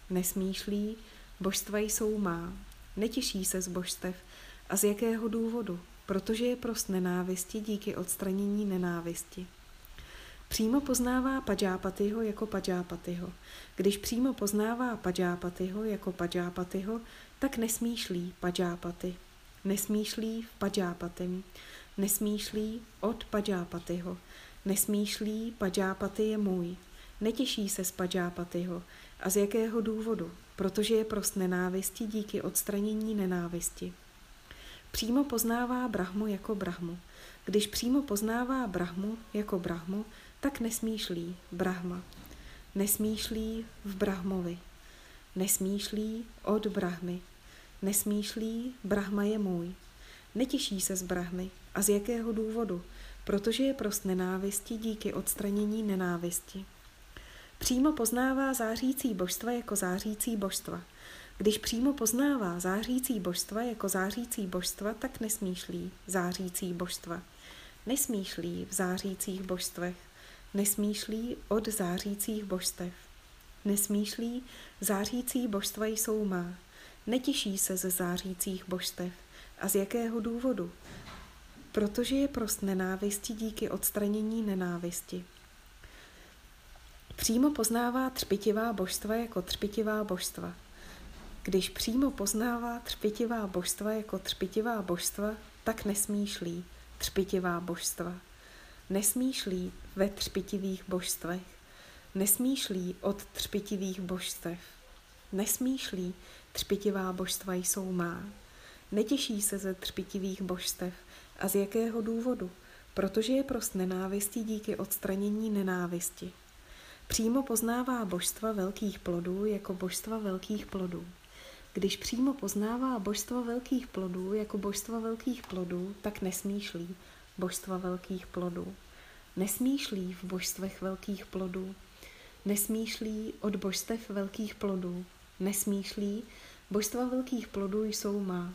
Nesmýšlí, božstva jsou má. Netěší se z božstev. A z jakého důvodu? Protože je prost nenávisti díky odstranění nenávisti. Přímo poznává Pajápatyho jako Pajápatyho. Když přímo poznává Pajápatyho jako Pajápatyho, tak nesmýšlí Pajápaty. Nesmýšlí v Pajápatem. Nesmýšlí od Pajápatyho. Nesmýšlí Pajápaty je můj. Netěší se z Pajápatyho. A z jakého důvodu? Protože je prost nenávisti díky odstranění nenávisti. Přímo poznává Brahmu jako Brahmu. Když přímo poznává Brahmu jako Brahmu, tak nesmýšlí Brahma. Nesmýšlí v Brahmovi. Nesmýšlí od Brahmy. Nesmýšlí Brahma je můj. Netěší se z Brahmy. A z jakého důvodu? Protože je prost nenávisti díky odstranění nenávisti. Přímo poznává zářící božstva jako zářící božstva. Když přímo poznává zářící božstva jako zářící božstva, tak nesmýšlí zářící božstva. Nesmýšlí v zářících božstvech. Nesmýšlí od zářících božstev. Nesmýšlí, zářící božstva jsou má. Netěší se ze zářících božstev. A z jakého důvodu? Protože je prost nenávisti díky odstranění nenávisti. Přímo poznává třpitivá božstva jako třpitivá božstva. Když přímo poznává třpitivá božstva jako třpitivá božstva, tak nesmýšlí třpitivá božstva. Nesmýšlí ve třpitivých božstvech. Nesmýšlí od třpitivých božstev. Nesmýšlí, třpitivá božstva jsou má. Netěší se ze třpitivých božstev. A z jakého důvodu? Protože je prost nenávistí díky odstranění nenávisti. Přímo poznává božstva velkých plodů jako božstva velkých plodů. Když přímo poznává božstva velkých plodů jako božstva velkých plodů, tak nesmýšlí božstva velkých plodů. Nesmýšlí v božstvech velkých plodů. Nesmýšlí od božstev velkých plodů. Nesmýšlí, božstva velkých plodů jsou má.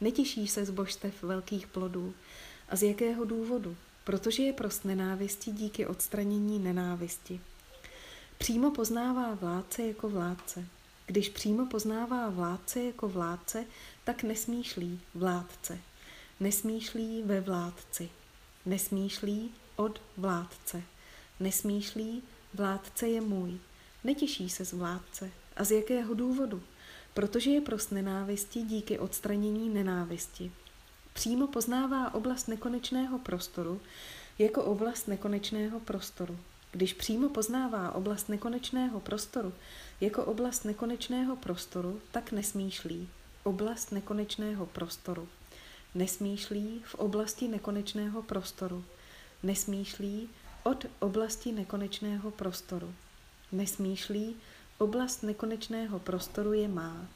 Netěší se z božstev velkých plodů. A z jakého důvodu? Protože je prost nenávisti díky odstranění nenávisti. Přímo poznává vládce jako vládce. Když přímo poznává vládce jako vládce, tak nesmýšlí vládce. Nesmýšlí ve vládci. Nesmýšlí od vládce. Nesmýšlí vládce je můj. Netěší se z vládce. A z jakého důvodu? Protože je prost nenávisti díky odstranění nenávisti. Přímo poznává oblast nekonečného prostoru jako oblast nekonečného prostoru. Když přímo poznává oblast nekonečného prostoru jako oblast nekonečného prostoru, tak nesmýšlí. Oblast nekonečného prostoru. Nesmýšlí v oblasti nekonečného prostoru. Nesmýšlí od oblasti nekonečného prostoru. Nesmýšlí, oblast nekonečného prostoru je má.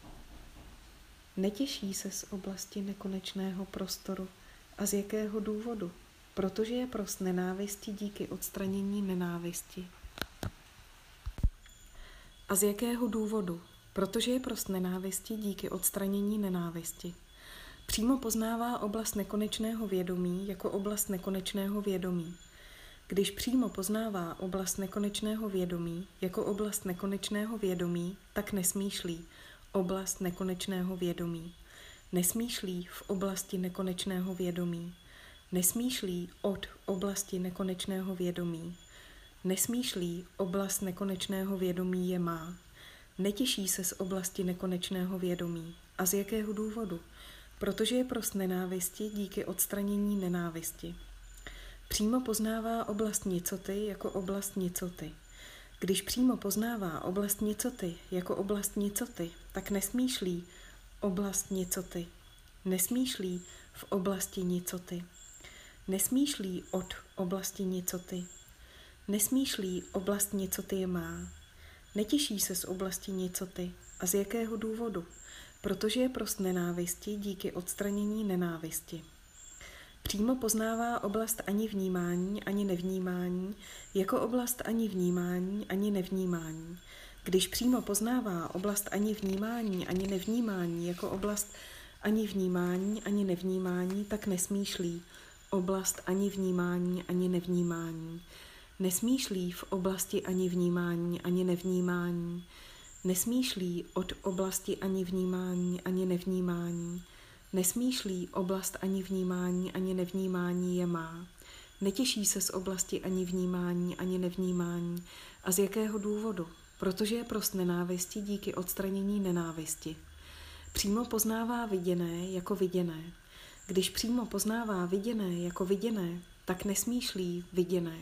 Netěší se z oblasti nekonečného prostoru. A z jakého důvodu? protože je prost nenávisti díky odstranění nenávisti. A z jakého důvodu? Protože je prost nenávisti díky odstranění nenávisti. Přímo poznává oblast nekonečného vědomí jako oblast nekonečného vědomí. Když přímo poznává oblast nekonečného vědomí jako oblast nekonečného vědomí, tak nesmýšlí oblast nekonečného vědomí. Nesmýšlí v oblasti nekonečného vědomí. Nesmýšlí od oblasti nekonečného vědomí. Nesmýšlí oblast nekonečného vědomí je má. Netěší se z oblasti nekonečného vědomí. A z jakého důvodu? Protože je prost nenávisti díky odstranění nenávisti. Přímo poznává oblast nicoty jako oblast nicoty. Když přímo poznává oblast nicoty jako oblast nicoty, tak nesmýšlí oblast nicoty. Nesmýšlí v oblasti nicoty. Nesmýšlí od oblasti nicoty. Nesmýšlí oblast nicoty je má. Netěší se z oblasti nicoty. A z jakého důvodu? Protože je prost nenávisti díky odstranění nenávisti. Přímo poznává oblast ani vnímání, ani nevnímání, jako oblast ani vnímání, ani nevnímání. Když přímo poznává oblast ani vnímání, ani nevnímání, jako oblast ani vnímání, ani nevnímání, tak nesmýšlí oblast ani vnímání, ani nevnímání. Nesmýšlí v oblasti ani vnímání, ani nevnímání. Nesmýšlí od oblasti ani vnímání, ani nevnímání. Nesmýšlí oblast ani vnímání, ani nevnímání je má. Netěší se z oblasti ani vnímání, ani nevnímání. A z jakého důvodu? Protože je prost nenávisti díky odstranění nenávisti. Přímo poznává viděné jako viděné. Když přímo poznává viděné jako viděné, tak nesmýšlí viděné.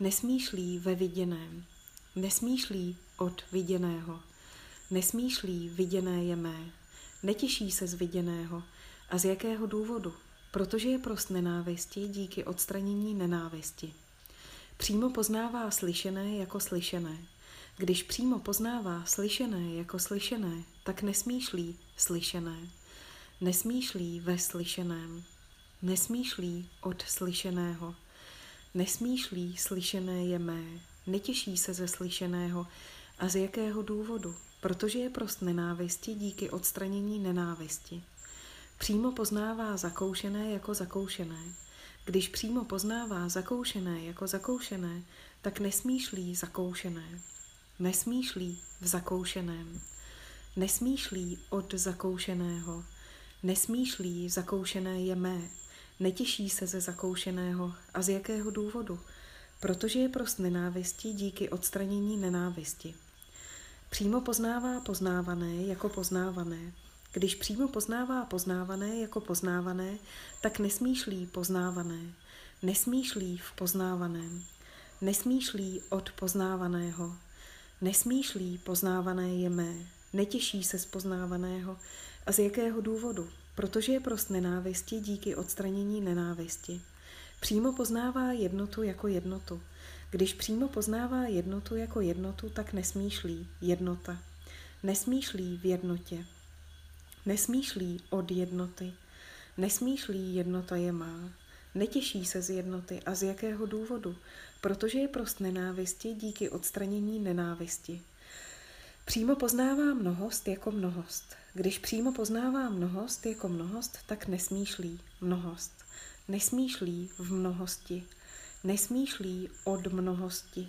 Nesmýšlí ve viděném. Nesmýšlí od viděného. Nesmýšlí viděné je mé. Netěší se z viděného. A z jakého důvodu? Protože je prost nenávisti díky odstranění nenávisti. Přímo poznává slyšené jako slyšené. Když přímo poznává slyšené jako slyšené, tak nesmýšlí slyšené. Nesmýšlí ve slyšeném. Nesmýšlí od slyšeného. Nesmýšlí slyšené je mé. Netěší se ze slyšeného. A z jakého důvodu? Protože je prost nenávisti díky odstranění nenávisti. Přímo poznává zakoušené jako zakoušené. Když přímo poznává zakoušené jako zakoušené, tak nesmýšlí zakoušené. Nesmýšlí v zakoušeném. Nesmýšlí od zakoušeného. Nesmýšlí zakoušené je mé. Netěší se ze zakoušeného. A z jakého důvodu? Protože je prost nenávisti díky odstranění nenávisti. Přímo poznává poznávané jako poznávané. Když přímo poznává poznávané jako poznávané, tak nesmýšlí poznávané. Nesmýšlí v poznávaném. Nesmýšlí od poznávaného. Nesmýšlí poznávané je mé. Netěší se z poznávaného. A z jakého důvodu? Protože je prost nenávisti díky odstranění nenávisti. Přímo poznává jednotu jako jednotu. Když přímo poznává jednotu jako jednotu, tak nesmýšlí jednota. Nesmýšlí v jednotě. Nesmýšlí od jednoty. Nesmýšlí jednota je má. Netěší se z jednoty a z jakého důvodu? Protože je prost nenávisti díky odstranění nenávisti. Přímo poznává mnohost jako mnohost. Když přímo poznává mnohost jako mnohost, tak nesmýšlí mnohost. Nesmýšlí v mnohosti. Nesmýšlí od mnohosti.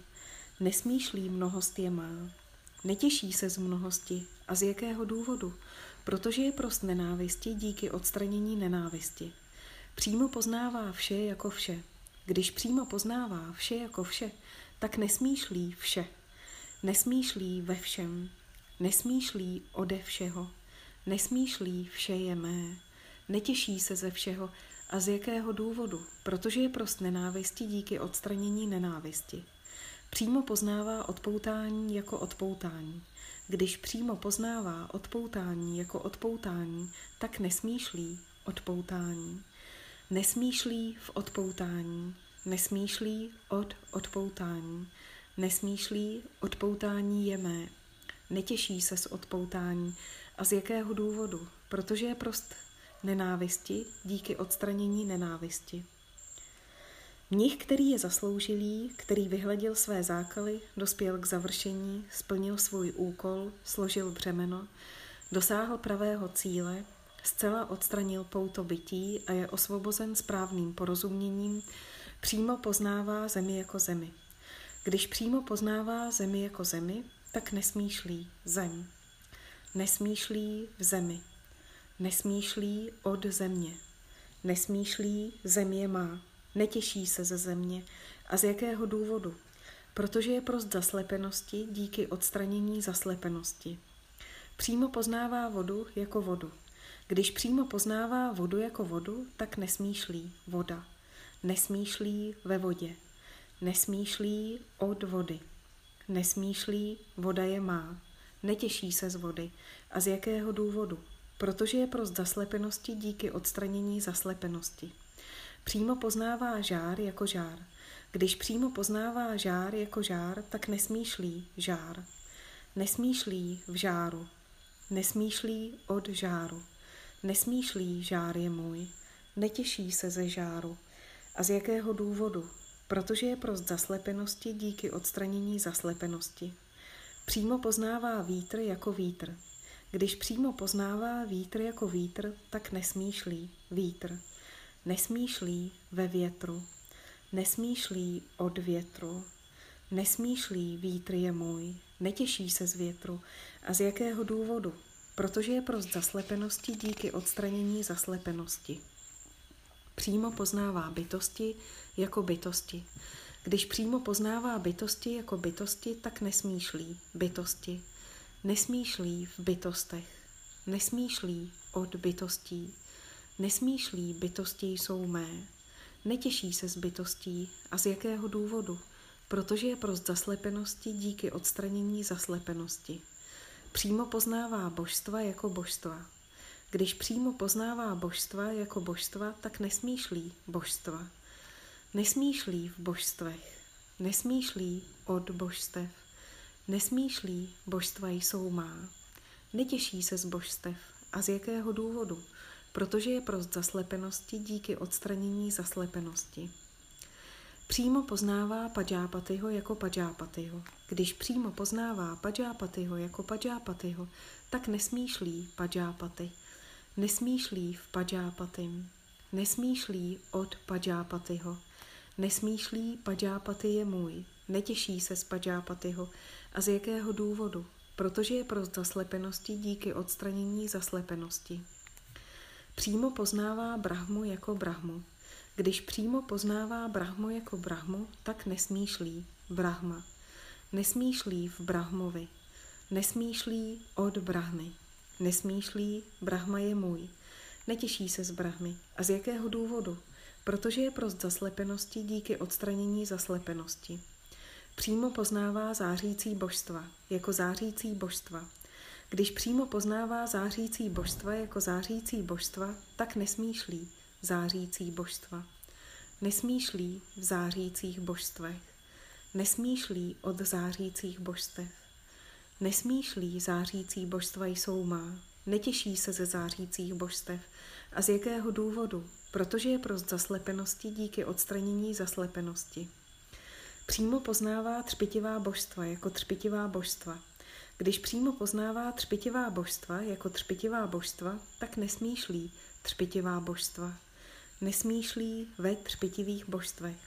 Nesmýšlí mnohost je má. Netěší se z mnohosti. A z jakého důvodu? Protože je prost nenávisti díky odstranění nenávisti. Přímo poznává vše jako vše. Když přímo poznává vše jako vše, tak nesmýšlí vše. Nesmýšlí ve všem. Nesmýšlí ode všeho. Nesmýšlí vše je mé. Netěší se ze všeho. A z jakého důvodu? Protože je prost nenávisti díky odstranění nenávisti. Přímo poznává odpoutání jako odpoutání. Když přímo poznává odpoutání jako odpoutání, tak nesmýšlí odpoutání. Nesmýšlí v odpoutání, nesmýšlí od odpoutání, nesmýšlí odpoutání je mé. Netěší se z odpoutání. A z jakého důvodu? Protože je prost nenávisti díky odstranění nenávisti. Mnich, který je zasloužilý, který vyhledil své zákaly, dospěl k završení, splnil svůj úkol, složil břemeno, dosáhl pravého cíle, zcela odstranil pouto bytí a je osvobozen správným porozuměním, přímo poznává zemi jako zemi. Když přímo poznává zemi jako zemi, tak nesmýšlí zem. Nesmýšlí v zemi. Nesmýšlí od země. Nesmýšlí země má. Netěší se ze země. A z jakého důvodu? Protože je prost zaslepenosti díky odstranění zaslepenosti. Přímo poznává vodu jako vodu. Když přímo poznává vodu jako vodu, tak nesmýšlí voda. Nesmýšlí ve vodě. Nesmýšlí od vody. nesmýšlí, voda je má, netěší se z vody. A z jakého důvodu? Protože je prost zaslepenosti díky odstranění zaslepenosti. Přímo poznává žár jako žár. Když přímo poznává žár jako žár, tak nesmýšlí žár. Nesmýšlí v žáru. Nesmýšlí od žáru. Nesmýšlí žár je můj. Netěší se ze žáru. A z jakého důvodu? Protože je prost zaslepenosti díky odstranění zaslepenosti. Přímo poznává vítr jako vítr. Když přímo poznává vítr jako vítr, tak nesmýšlí vítr. Nesmýšlí ve větru. Nesmýšlí od větru. Nesmýšlí vítr je můj. Netěší se z větru. A z jakého důvodu? Protože je prost zaslepenosti díky odstranění zaslepenosti. Přímo poznává bytosti jako bytosti. Když přímo poznává bytosti jako bytosti, tak nesmýšlí bytosti. Nesmýšlí v bytostech. Nesmýšlí od bytostí. Nesmýšlí bytosti jsou mé. Netěší se z bytostí. A z jakého důvodu? Protože je prost zaslepenosti díky odstranění zaslepenosti. Přímo poznává božstva jako božstva. Když přímo poznává božstva jako božstva, tak nesmýšlí božstva. Nesmýšlí v božstvech, nesmýšlí od božstev, nesmýšlí božstva jsou má. Netěší se z božstev. A z jakého důvodu? Protože je prost zaslepenosti díky odstranění zaslepenosti. Přímo poznává Pajápatyho jako Pajápatyho. Když přímo poznává Pajápatyho jako Pajápatyho, tak nesmýšlí Pajápaty. Nesmýšlí v Pajápatym. Nesmýšlí od Pajápatyho. Nesmýšlí Pajápaty je můj. Netěší se z Pajápatyho. A z jakého důvodu? Protože je prost zaslepenosti díky odstranění zaslepenosti. Přímo poznává Brahmu jako Brahmu. Když přímo poznává Brahmu jako Brahmu, tak nesmýšlí Brahma. Nesmýšlí v Brahmovi. Nesmýšlí od Brahmy. Nesmýšlí, Brahma je můj. Netěší se z Brahmy. A z jakého důvodu? Protože je prost zaslepenosti díky odstranění zaslepenosti. Přímo poznává zářící božstva, jako zářící božstva. Když přímo poznává zářící božstva jako zářící božstva, tak nesmýšlí zářící božstva. Nesmýšlí v zářících božstvech. Nesmýšlí od zářících božstev. Nesmýšlí zářící božstva jsou má. Netěší se ze zářících božstev. A z jakého důvodu? Protože je prost zaslepenosti díky odstranění zaslepenosti. Přímo poznává třpitivá božstva jako třpitivá božstva. Když přímo poznává třpitivá božstva jako třpitivá božstva, tak nesmýšlí třpitivá božstva. Nesmýšlí ve třpitivých božstvech.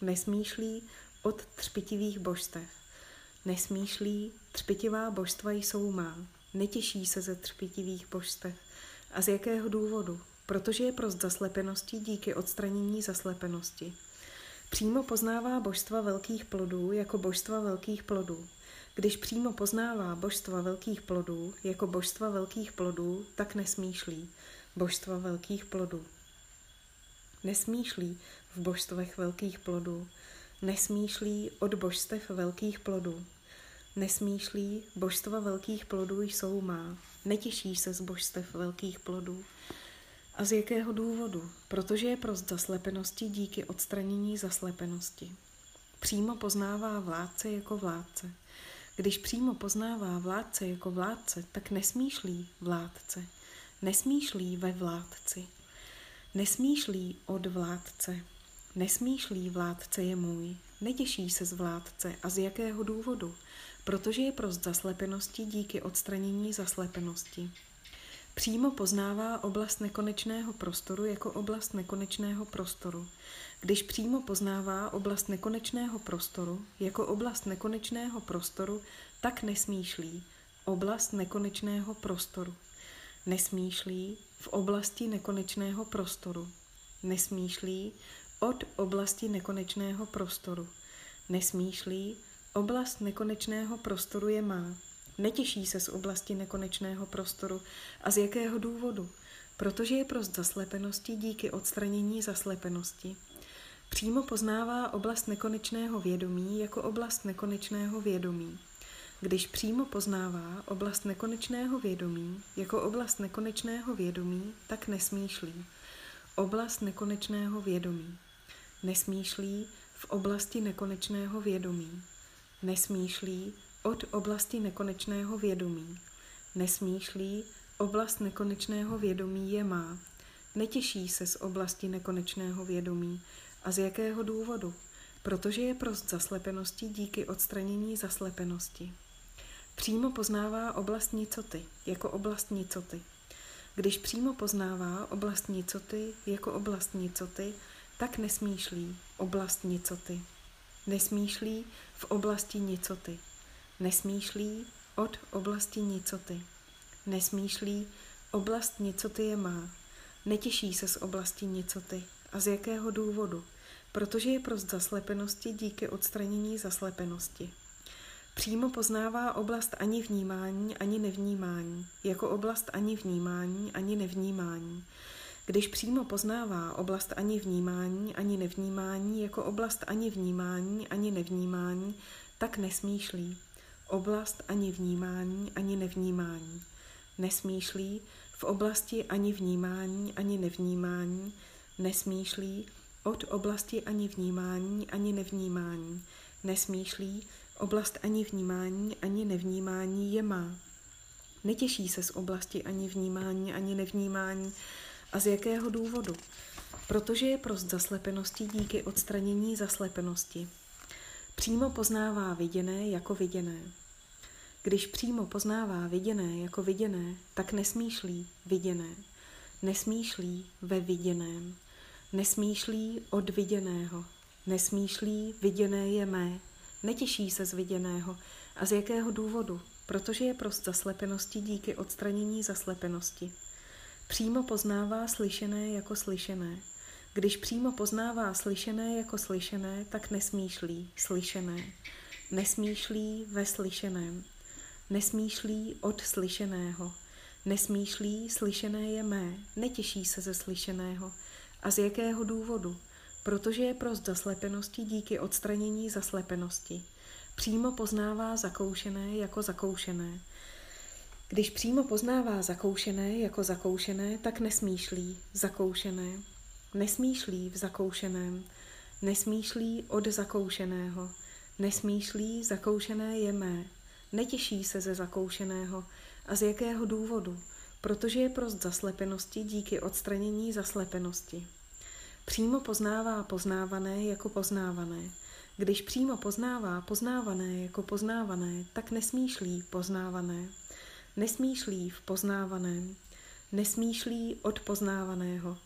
Nesmýšlí od třpitivých božstev. Nesmýšlí, třpitivá božstva jsou má. Netěší se ze třpitivých božstev. A z jakého důvodu? Protože je prost zaslepenosti díky odstranění zaslepenosti. Přímo poznává božstva velkých plodů jako božstva velkých plodů. Když přímo poznává božstva velkých plodů jako božstva velkých plodů, tak nesmýšlí božstva velkých plodů. Nesmýšlí v božstvech velkých plodů, nesmýšlí od božstev velkých plodů. Nesmýšlí, božstva velkých plodů jsou má, netěší se z božstev velkých plodů. A z jakého důvodu? Protože je prost zaslepenosti díky odstranění zaslepenosti. Přímo poznává vládce jako vládce. Když přímo poznává vládce jako vládce, tak nesmýšlí vládce. Nesmýšlí ve vládci. Nesmýšlí od vládce. Nesmýšlí vládce je můj. Netěší se z vládce. A z jakého důvodu? Protože je prost zaslepenosti díky odstranění zaslepenosti. Přímo poznává oblast nekonečného prostoru jako oblast nekonečného prostoru. Když přímo poznává oblast nekonečného prostoru jako oblast nekonečného prostoru, tak nesmýšlí oblast nekonečného prostoru. Nesmýšlí v oblasti nekonečného prostoru. Nesmýšlí od oblasti nekonečného prostoru. Nesmýšlí, oblast nekonečného prostoru je má. Netěší se z oblasti nekonečného prostoru. A z jakého důvodu? Protože je prost zaslepenosti díky odstranění zaslepenosti. Přímo poznává oblast nekonečného vědomí jako oblast nekonečného vědomí. Když přímo poznává oblast nekonečného vědomí jako oblast nekonečného vědomí, tak nesmýšlí. Oblast nekonečného vědomí. Nesmýšlí v oblasti nekonečného vědomí. Nesmýšlí od oblasti nekonečného vědomí. Nesmýšlí, oblast nekonečného vědomí je má. Netěší se z oblasti nekonečného vědomí. A z jakého důvodu? Protože je prost zaslepenosti díky odstranění zaslepenosti. Přímo poznává oblast nicoty jako oblast nicoty. Když přímo poznává oblast nicoty jako oblast nicoty, tak nesmýšlí oblast nicoty. Nesmýšlí v oblasti nicoty. Nesmýšlí od oblasti nicoty. Nesmýšlí oblast nicoty je má. Netěší se z oblasti nicoty. A z jakého důvodu? Protože je prost zaslepenosti díky odstranění zaslepenosti. Přímo poznává oblast ani vnímání, ani nevnímání, jako oblast ani vnímání, ani nevnímání. Když přímo poznává oblast ani vnímání, ani nevnímání, jako oblast ani vnímání, ani nevnímání, tak nesmýšlí. Oblast ani vnímání, ani nevnímání. Nesmýšlí v oblasti ani vnímání, ani nevnímání, nesmýšlí od oblasti ani vnímání, ani nevnímání. Nesmýšlí Oblast ani vnímání, ani nevnímání je má. Netěší se z oblasti ani vnímání, ani nevnímání. A z jakého důvodu? Protože je prost zaslepenosti díky odstranění zaslepenosti. Přímo poznává viděné jako viděné. Když přímo poznává viděné jako viděné, tak nesmýšlí viděné. Nesmýšlí ve viděném. Nesmýšlí od viděného. Nesmýšlí viděné je mé. Netěší se z viděného. A z jakého důvodu? Protože je prost zaslepenosti díky odstranění zaslepenosti. Přímo poznává slyšené jako slyšené. Když přímo poznává slyšené jako slyšené, tak nesmýšlí slyšené. Nesmýšlí ve slyšeném. Nesmýšlí od slyšeného. Nesmýšlí slyšené je mé. Netěší se ze slyšeného. A z jakého důvodu? protože je prost zaslepenosti díky odstranění zaslepenosti. Přímo poznává zakoušené jako zakoušené. Když přímo poznává zakoušené jako zakoušené, tak nesmýšlí zakoušené. Nesmýšlí v zakoušeném. Nesmýšlí od zakoušeného. Nesmýšlí zakoušené je mé. Netěší se ze zakoušeného. A z jakého důvodu? Protože je prost zaslepenosti díky odstranění zaslepenosti. Přímo poznává poznávané jako poznávané. Když přímo poznává poznávané jako poznávané, tak nesmýšlí poznávané. Nesmýšlí v poznávaném. Nesmýšlí od poznávaného.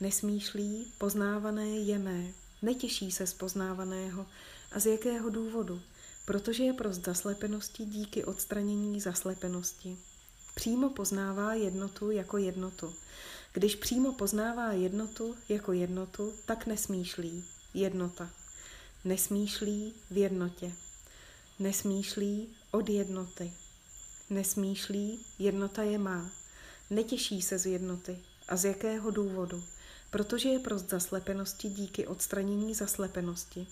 Nesmýšlí poznávané je mé. Netěší se z poznávaného. A z jakého důvodu? Protože je prost zaslepenosti díky odstranění zaslepenosti. Přímo poznává jednotu jako jednotu. Když přímo poznává jednotu jako jednotu, tak nesmýšlí jednota. Nesmýšlí v jednotě. Nesmýšlí od jednoty. Nesmýšlí jednota je má. Netěší se z jednoty. A z jakého důvodu? Protože je prost zaslepenosti díky odstranění zaslepenosti.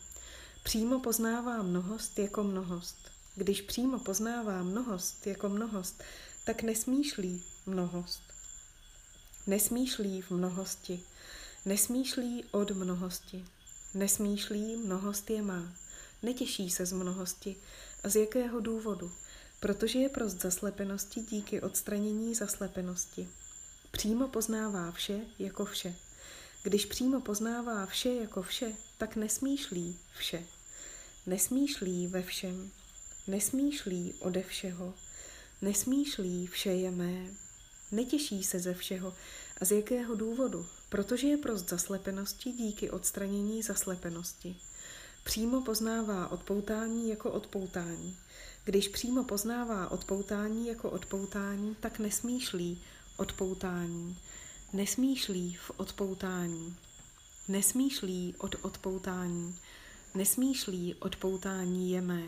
Přímo poznává mnohost jako mnohost. Když přímo poznává mnohost jako mnohost, tak nesmýšlí mnohost. Nesmýšlí v mnohosti, nesmýšlí od mnohosti, nesmýšlí mnohost je má, netěší se z mnohosti. A z jakého důvodu? Protože je prost zaslepenosti díky odstranění zaslepenosti. Přímo poznává vše jako vše. Když přímo poznává vše jako vše, tak nesmýšlí vše. Nesmýšlí ve všem. Nesmýšlí ode všeho. Nesmýšlí vše je mé. Netěší se ze všeho. A z jakého důvodu? Protože je prost zaslepenosti díky odstranění zaslepenosti. Přímo poznává odpoutání jako odpoutání. Když přímo poznává odpoutání jako odpoutání, tak nesmýšlí odpoutání. Nesmýšlí v odpoutání. Nesmýšlí od odpoutání. Nesmýšlí odpoutání je mé.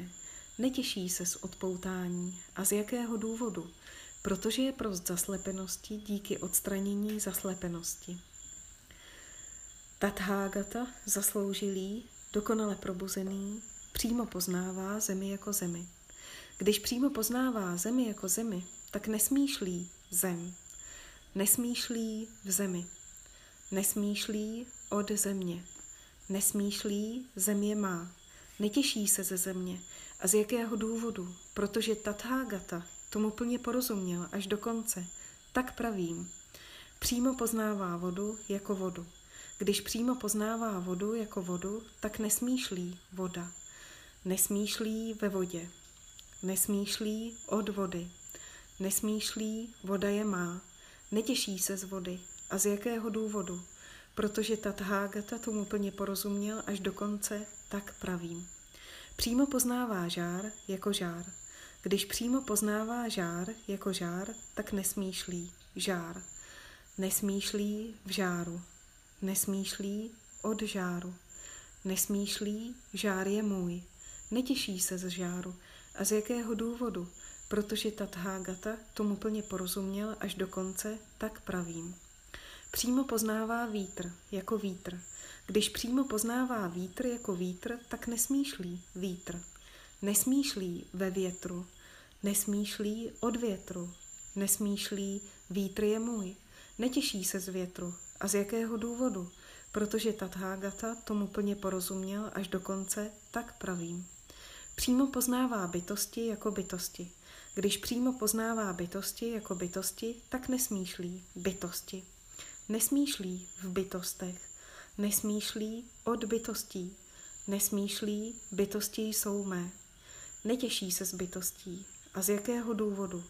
Netěší se z odpoutání. A z jakého důvodu? protože je prost zaslepenosti díky odstranění zaslepenosti. Tathagata, zasloužilý, dokonale probuzený, přímo poznává zemi jako zemi. Když přímo poznává zemi jako zemi, tak nesmýšlí zem. Nesmýšlí v zemi. Nesmýšlí od země. Nesmýšlí země má. Netěší se ze země. A z jakého důvodu? Protože Tathagata tomu plně porozuměl až do konce. Tak pravím. Přímo poznává vodu jako vodu. Když přímo poznává vodu jako vodu, tak nesmýšlí voda. Nesmýšlí ve vodě. Nesmýšlí od vody. Nesmýšlí, voda je má. Netěší se z vody. A z jakého důvodu? Protože Tathagata tomu plně porozuměl až do konce, tak pravím. Přímo poznává žár jako žár. Když přímo poznává žár jako žár, tak nesmýšlí žár. Nesmýšlí v žáru. Nesmýšlí od žáru. Nesmýšlí, žár je můj. Netěší se z žáru. A z jakého důvodu? Protože Tathagata tomu plně porozuměl až do konce, tak pravím. Přímo poznává vítr jako vítr. Když přímo poznává vítr jako vítr, tak nesmýšlí vítr. Nesmýšlí ve větru. Nesmýšlí od větru. Nesmýšlí vítr je můj. Netěší se z větru. A z jakého důvodu? Protože Tathagata tomu plně porozuměl až do konce, tak pravím. Přímo poznává bytosti jako bytosti. Když přímo poznává bytosti jako bytosti, tak nesmýšlí bytosti. Nesmýšlí v bytostech. Nesmýšlí od bytostí. Nesmýšlí, bytosti jsou mé. Netěší se z bytostí. A z jakého důvodu?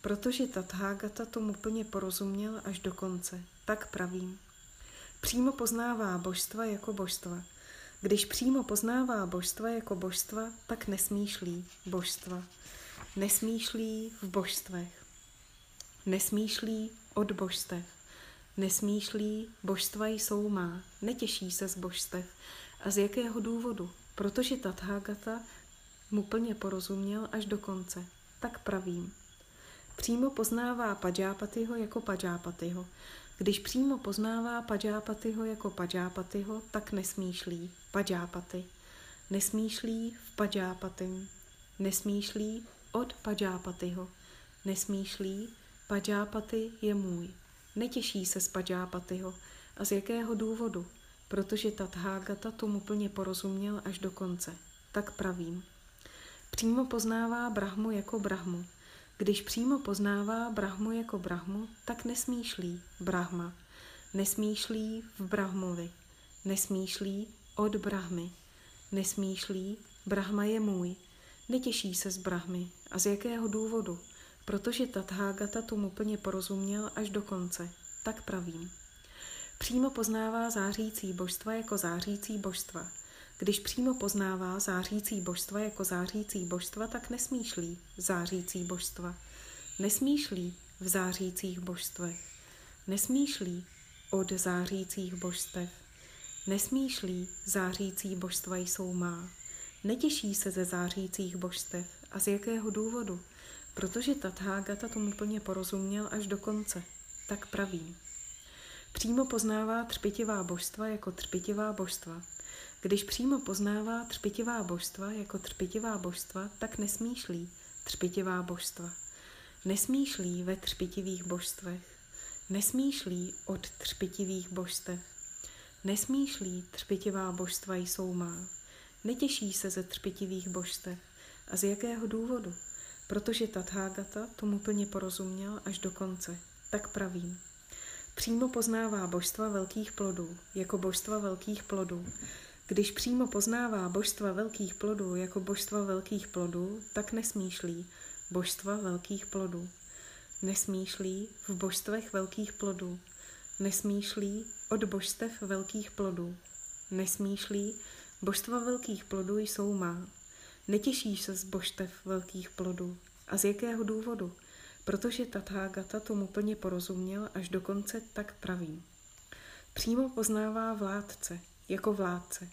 Protože Tathagata tomu plně porozuměl až do konce. Tak pravím. Přímo poznává božstva jako božstva. Když přímo poznává božstva jako božstva, tak nesmýšlí božstva. Nesmýšlí v božstvech. Nesmýšlí od božstev. Nesmýšlí, božstva jsou má, netěší se z božstev. A z jakého důvodu? Protože Tathagata mu plně porozuměl až do konce. Tak pravím. Přímo poznává Pajápatyho jako Pajápatyho. Když přímo poznává Pajápatyho jako Pajápatyho, tak nesmýšlí Pajápaty. Nesmýšlí v Pajápatym. Nesmýšlí od Pajápatyho. Nesmýšlí, Pajápaty je můj. Netěší se z Pajápatyho. A z jakého důvodu? Protože Tathagata tomu plně porozuměl až do konce. Tak pravím. Přímo poznává Brahmu jako Brahmu. Když přímo poznává Brahmu jako Brahmu, tak nesmýšlí Brahma. Nesmýšlí v Brahmovi. Nesmýšlí od Brahmy. Nesmýšlí, Brahma je můj. Netěší se z Brahmy. A z jakého důvodu? Protože Tathagata tomu plně porozuměl až do konce. Tak pravím. Přímo poznává zářící božstva jako zářící božstva. Když přímo poznává zářící božstva jako zářící božstva, tak nesmýšlí zářící božstva. Nesmýšlí v zářících božstvech. Nesmýšlí od zářících božstev. Nesmýšlí zářící božstva jsou má. Netěší se ze zářících božstev. A z jakého důvodu? Protože Tathagata tomu plně porozuměl až do konce. Tak pravím. Přímo poznává třpitivá božstva jako třpitivá božstva. Když přímo poznává třpitivá božstva jako třpitivá božstva, tak nesmýšlí třpitivá božstva. Nesmýšlí ve třpitivých božstvech. Nesmýšlí od třpitivých božstev. Nesmýšlí třpitivá božstva jsou má. Netěší se ze třpitivých božstev. A z jakého důvodu? Protože Tathagata tomu plně porozuměl až do konce. Tak pravím. Přímo poznává božstva velkých plodů, jako božstva velkých plodů. Když přímo poznává božstva velkých plodů jako božstva velkých plodů, tak nesmýšlí božstva velkých plodů. Nesmýšlí v božstvech velkých plodů. Nesmýšlí od božstev velkých plodů. Nesmýšlí, božstva velkých plodů jsou má. Netěší se z božstev velkých plodů. A z jakého důvodu? Protože Tathagata tomu plně porozuměl až do konce tak praví. Přímo poznává vládce, jako vládce.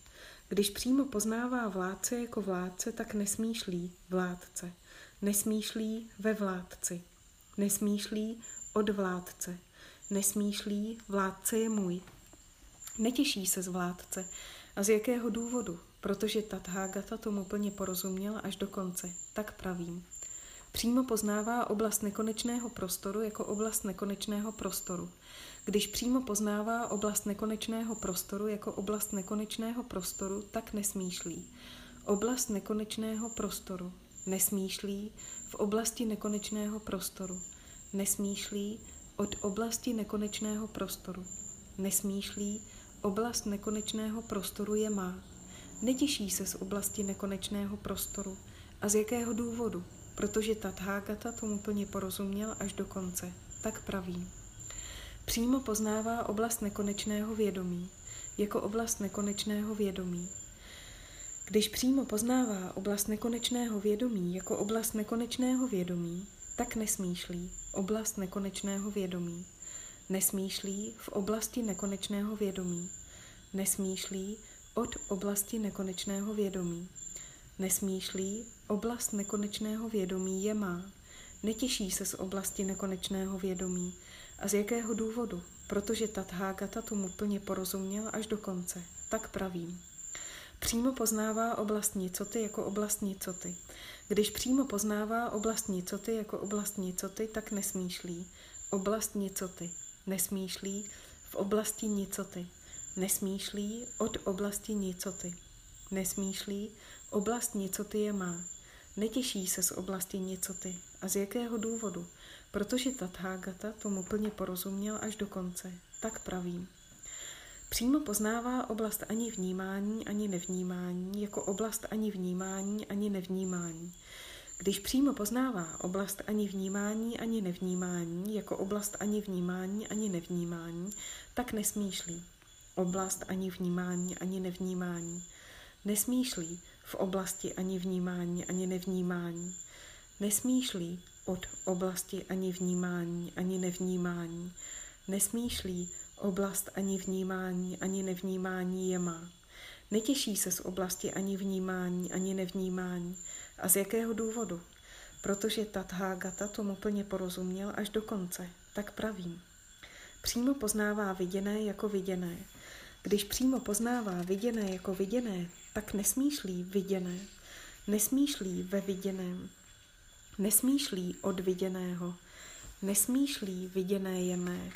Když přímo poznává vládce jako vládce, tak nesmýšlí vládce. Nesmýšlí ve vládci. Nesmýšlí od vládce. Nesmýšlí vládce je můj. Netěší se z vládce. A z jakého důvodu? Protože Tathagata tomu plně porozuměl až do konce. Tak pravím. Přímo poznává oblast nekonečného prostoru jako oblast nekonečného prostoru. Když přímo poznává oblast nekonečného prostoru jako oblast nekonečného prostoru, tak nesmýšlí. Oblast nekonečného prostoru. Nesmýšlí v oblasti nekonečného prostoru. Nesmýšlí od oblasti nekonečného prostoru. Nesmýšlí, oblast nekonečného prostoru je má. Netěší se z oblasti nekonečného prostoru. A z jakého důvodu? Protože Tathagata tomu plně porozuměl až do konce. Tak praví. Přímo poznává oblast nekonečného vědomí, jako oblast nekonečného vědomí. Když přímo poznává oblast nekonečného vědomí jako oblast nekonečného vědomí, tak nesmýšlí oblast nekonečného vědomí. Nesmýšlí v oblasti nekonečného vědomí. Nesmýšlí od oblasti nekonečného vědomí. Nesmýšlí, oblast nekonečného vědomí je má. Netěší se z oblasti nekonečného vědomí. A z jakého důvodu? Protože Tathagata tomu plně porozuměl až do konce. Tak pravím. Přímo poznává oblast nicoty jako oblast nicoty. Když přímo poznává oblast nicoty jako oblast nicoty, tak nesmýšlí. Oblast nicoty. Nesmýšlí v oblasti nicoty. Nesmýšlí od oblasti nicoty. Nesmýšlí, oblast nicoty je má. Netěší se z oblasti nicoty. A z jakého důvodu? Protože Tathagata tomu plně porozuměl až do konce. Tak pravím. Přímo poznává oblast ani vnímání, ani nevnímání, jako oblast ani vnímání, ani nevnímání. Když přímo poznává oblast ani vnímání, ani nevnímání, jako oblast ani vnímání, ani nevnímání, tak nesmýšlí. Oblast ani vnímání, ani nevnímání. Nesmýšlí v oblasti ani vnímání, ani nevnímání. Nesmýšlí od oblasti ani vnímání, ani nevnímání. Nesmýšlí oblast ani vnímání, ani nevnímání je má. Netěší se z oblasti ani vnímání, ani nevnímání. A z jakého důvodu? Protože Tathagata tomu plně porozuměl až do konce, tak pravím. Přímo poznává viděné jako viděné. Když přímo poznává viděné jako viděné, tak nesmýšlí viděné. Nesmýšlí ve viděném. Nesmýšlí od viděného. Nesmýšlí viděné je mé.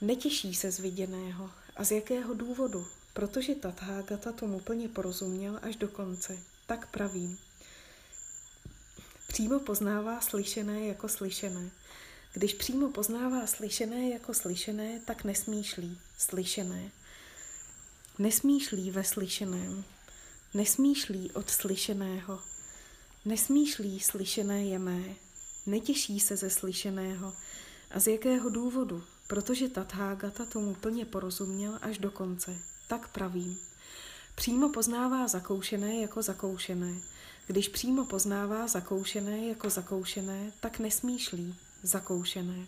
Netěší se z viděného. A z jakého důvodu? Protože Tathagata tomu plně porozuměl až do konce. Tak pravím. Přímo poznává slyšené jako slyšené. Když přímo poznává slyšené jako slyšené, tak nesmýšlí slyšené. Nesmýšlí ve slyšeném. Nesmýšlí od slyšeného. Nesmýšlí slyšené je mé. Netěší se ze slyšeného. A z jakého důvodu? Protože Tathagata tomu plně porozuměl až do konce. Tak pravím. Přímo poznává zakoušené jako zakoušené. Když přímo poznává zakoušené jako zakoušené, tak nesmýšlí zakoušené.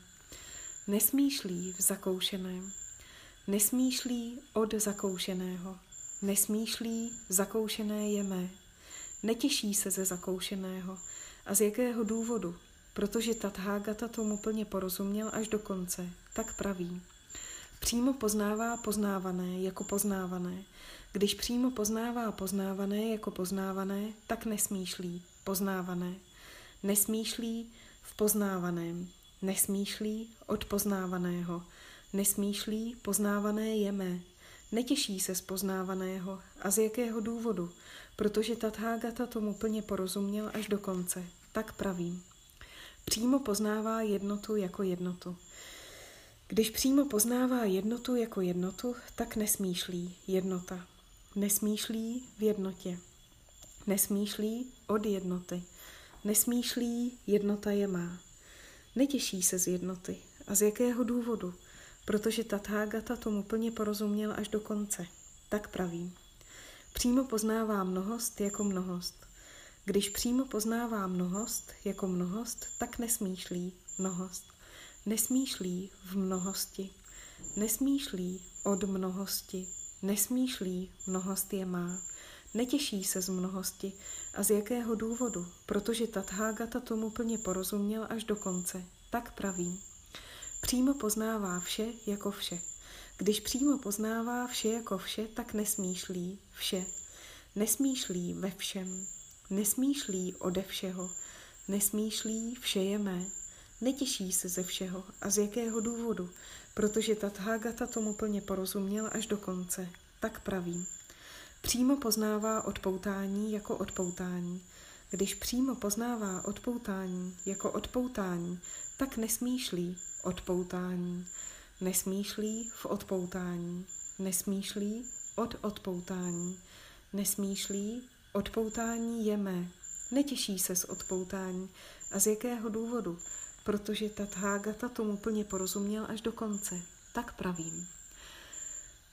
Nesmýšlí v zakoušeném. Nesmýšlí od zakoušeného. Nesmýšlí zakoušené je mé. Netěší se ze zakoušeného. A z jakého důvodu? Protože Tathagata tomu plně porozuměl až do konce. Tak praví. Přímo poznává poznávané jako poznávané. Když přímo poznává poznávané jako poznávané, tak nesmýšlí poznávané. Nesmýšlí v poznávaném. Nesmýšlí od poznávaného. Nesmýšlí poznávané je mé. Netěší se z poznávaného. A z jakého důvodu? Protože Tathagata tomu plně porozuměl až do konce. Tak pravím. Přímo poznává jednotu jako jednotu. Když přímo poznává jednotu jako jednotu, tak nesmýšlí jednota. Nesmýšlí v jednotě. Nesmýšlí od jednoty. Nesmýšlí jednota je má. Netěší se z jednoty. A z jakého důvodu? Protože Tathagata tomu plně porozuměl až do konce. Tak praví. Přímo poznává mnohost jako mnohost. Když přímo poznává mnohost jako mnohost, tak nesmýšlí mnohost. Nesmýšlí v mnohosti. Nesmýšlí od mnohosti. Nesmýšlí mnohost je má. Netěší se z mnohosti. A z jakého důvodu? Protože Tathagata tomu plně porozuměl až do konce. Tak pravím. Přímo poznává vše jako vše. Když přímo poznává vše jako vše, tak nesmýšlí vše. Nesmýšlí ve všem. Nesmýšlí ode všeho. Nesmýšlí vše je mé. Netěší se ze všeho. A z jakého důvodu? Protože Tathagata tomu plně porozuměl až do konce. Tak pravím. Přímo poznává odpoutání jako odpoutání. Když přímo poznává odpoutání jako odpoutání, tak nesmýšlí odpoutání. Nesmýšlí v odpoutání. Nesmýšlí od odpoutání. Nesmýšlí odpoutání je mé. Netěší se z odpoutání. A z jakého důvodu? Protože Tathagata tomu plně porozuměl až do konce. Tak pravím.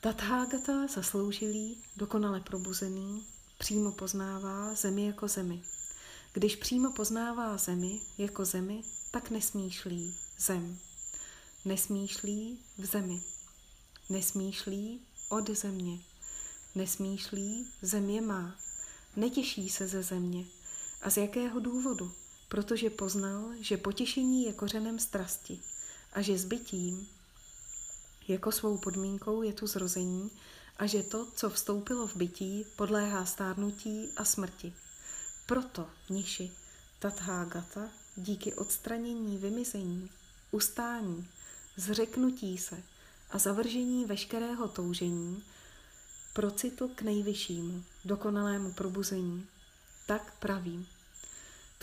Tathagata zasloužilý, dokonale probuzený, přímo poznává zemi jako zemi. Když přímo poznává zemi jako zemi, tak nesmýšlí zem. Nesmýšlí v zemi. Nesmýšlí od země. Nesmýšlí země má. Netěší se ze země. A z jakého důvodu? Protože poznal, že potěšení je kořenem strasti a že zbytím jako svou podmínkou je tu zrození a že to, co vstoupilo v bytí, podléhá stárnutí a smrti. Proto Niši Tathagata díky odstranění vymizení, ustání, zřeknutí se a zavržení veškerého toužení procitl k nejvyššímu, dokonalému probuzení. Tak pravím.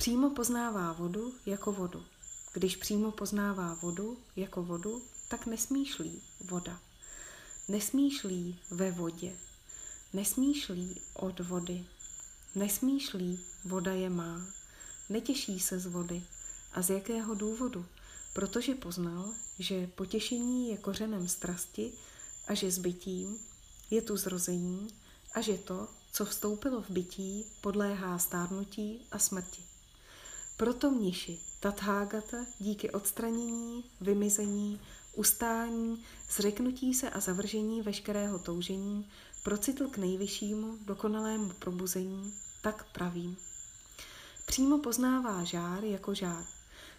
Přímo poznává vodu jako vodu. Když přímo poznává vodu jako vodu, tak nesmýšlí voda. Nesmýšlí ve vodě. Nesmýšlí od vody. Nesmýšlí voda je má. Netěší se z vody. A z jakého důvodu? Protože poznal, že potěšení je kořenem strasti a že zbytím je tu zrození a že to, co vstoupilo v bytí, podléhá stárnutí a smrti. Proto mniši Tathagata díky odstranění, vymizení, ustání, zřeknutí se a zavržení veškerého toužení procitl k nejvyššímu, dokonalému probuzení, tak pravím. Přímo poznává žár jako žár.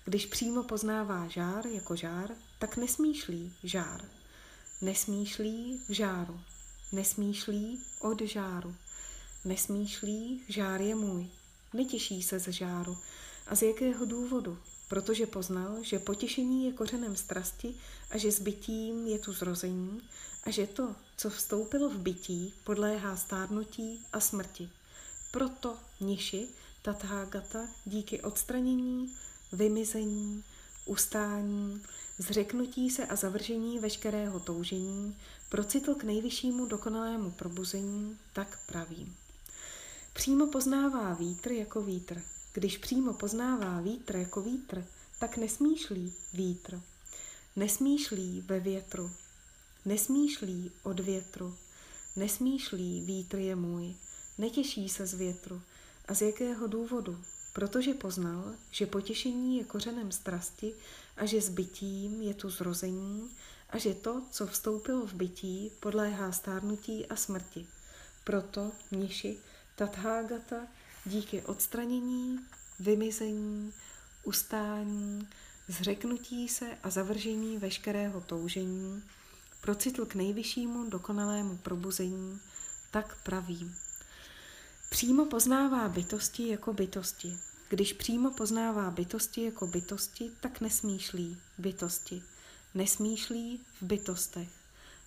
Když přímo poznává žár jako žár, tak nesmýšlí žár. Nesmýšlí v žáru. Nesmýšlí od žáru. Nesmýšlí žár je můj. Netěší se z žáru. A z jakého důvodu? Protože poznal, že potěšení je kořenem strasti a že s bytím je tu zrození a že to, co vstoupilo v bytí, podléhá stárnutí a smrti. Proto Niši Tathagata díky odstranění, vymizení, ustání, zřeknutí se a zavržení veškerého toužení, procitl k nejvyššímu dokonalému probuzení, tak pravím. Přímo poznává vítr jako vítr. Když přímo poznává vítr jako vítr, tak nesmýšlí vítr. Nesmýšlí ve větru. Nesmýšlí od větru. Nesmýšlí vítr je můj. Netěší se z větru. A z jakého důvodu? Protože poznal, že potěšení je kořenem strasti a že s bytím je tu zrození a že to, co vstoupilo v bytí, podléhá stárnutí a smrti. Proto mniši Tathagata díky odstranění, vymizení, ustání, zřeknutí se a zavržení veškerého toužení, procitl k nejvyššímu dokonalému probuzení, tak pravím. Přímo poznává bytosti jako bytosti. Když přímo poznává bytosti jako bytosti, tak nesmýšlí bytosti. Nesmýšlí v bytostech.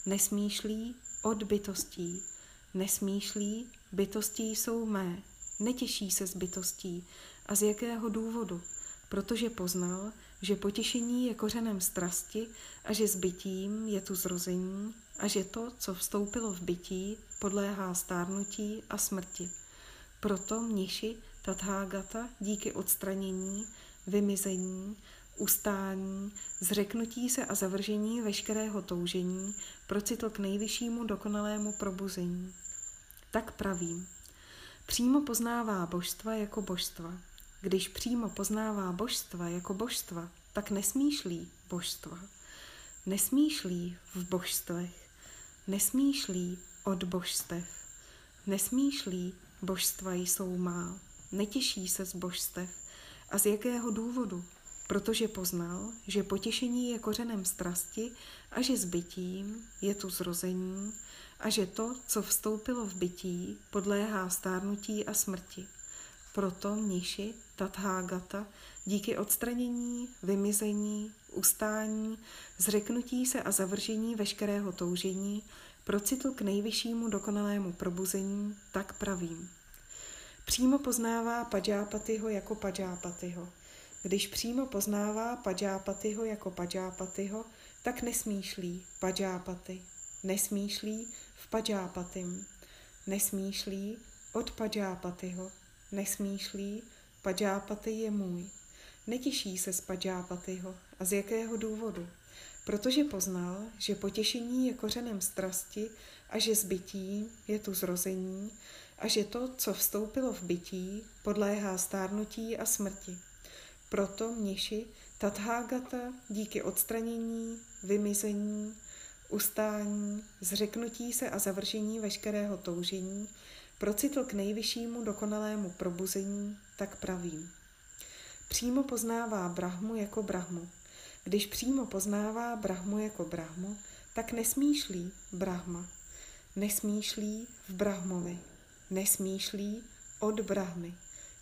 Nesmýšlí od bytostí. Nesmýšlí, bytosti jsou mé. Netěší se z bytostí. A z jakého důvodu? Protože poznal, že potěšení je kořenem strasti a že s bytím je tu zrození a že to, co vstoupilo v bytí, podléhá stárnutí a smrti. Proto mniši Tathagata díky odstranění, vymizení, ustání, zřeknutí se a zavržení veškerého toužení procitl k nejvyššímu dokonalému probuzení. Tak pravím. Přímo poznává božstva jako božstva. Když přímo poznává božstva jako božstva, tak nesmýšlí božstva. Nesmýšlí v božstvech. Nesmýšlí od božstev. Nesmýšlí božstva jsou má. Netěší se z božstev. A z jakého důvodu? protože poznal, že potěšení je kořenem strasti a že s bytím je tu zrození a že to, co vstoupilo v bytí, podléhá stárnutí a smrti. Proto mniši Tathagata díky odstranění, vymizení, ustání, zřeknutí se a zavržení veškerého toužení procitl k nejvyššímu dokonalému probuzení, tak pravím. Přímo poznává Pajápatyho jako Pajápatyho. Když přímo poznává Pajápatyho jako Pajápatyho, tak nesmýšlí Pajápaty. Nesmýšlí v Pajápatym. Nesmýšlí od Pajápatyho. Nesmýšlí Pajápaty je můj. Netěší se z Pajápatyho. A z jakého důvodu? Protože poznal, že potěšení je kořenem strasti a že zbytí je tu zrození a že to, co vstoupilo v bytí, podléhá stárnutí a smrti. Proto mniši Tathagata díky odstranění, vymizení, ustání, zřeknutí se a zavržení veškerého toužení, procitl k nejvyššímu dokonalému probuzení, tak pravím. Přímo poznává Brahmu jako Brahmu. Když přímo poznává Brahmu jako Brahmu, tak nesmýšlí Brahma. Nesmýšlí v Brahmovi. Nesmýšlí od Brahmy.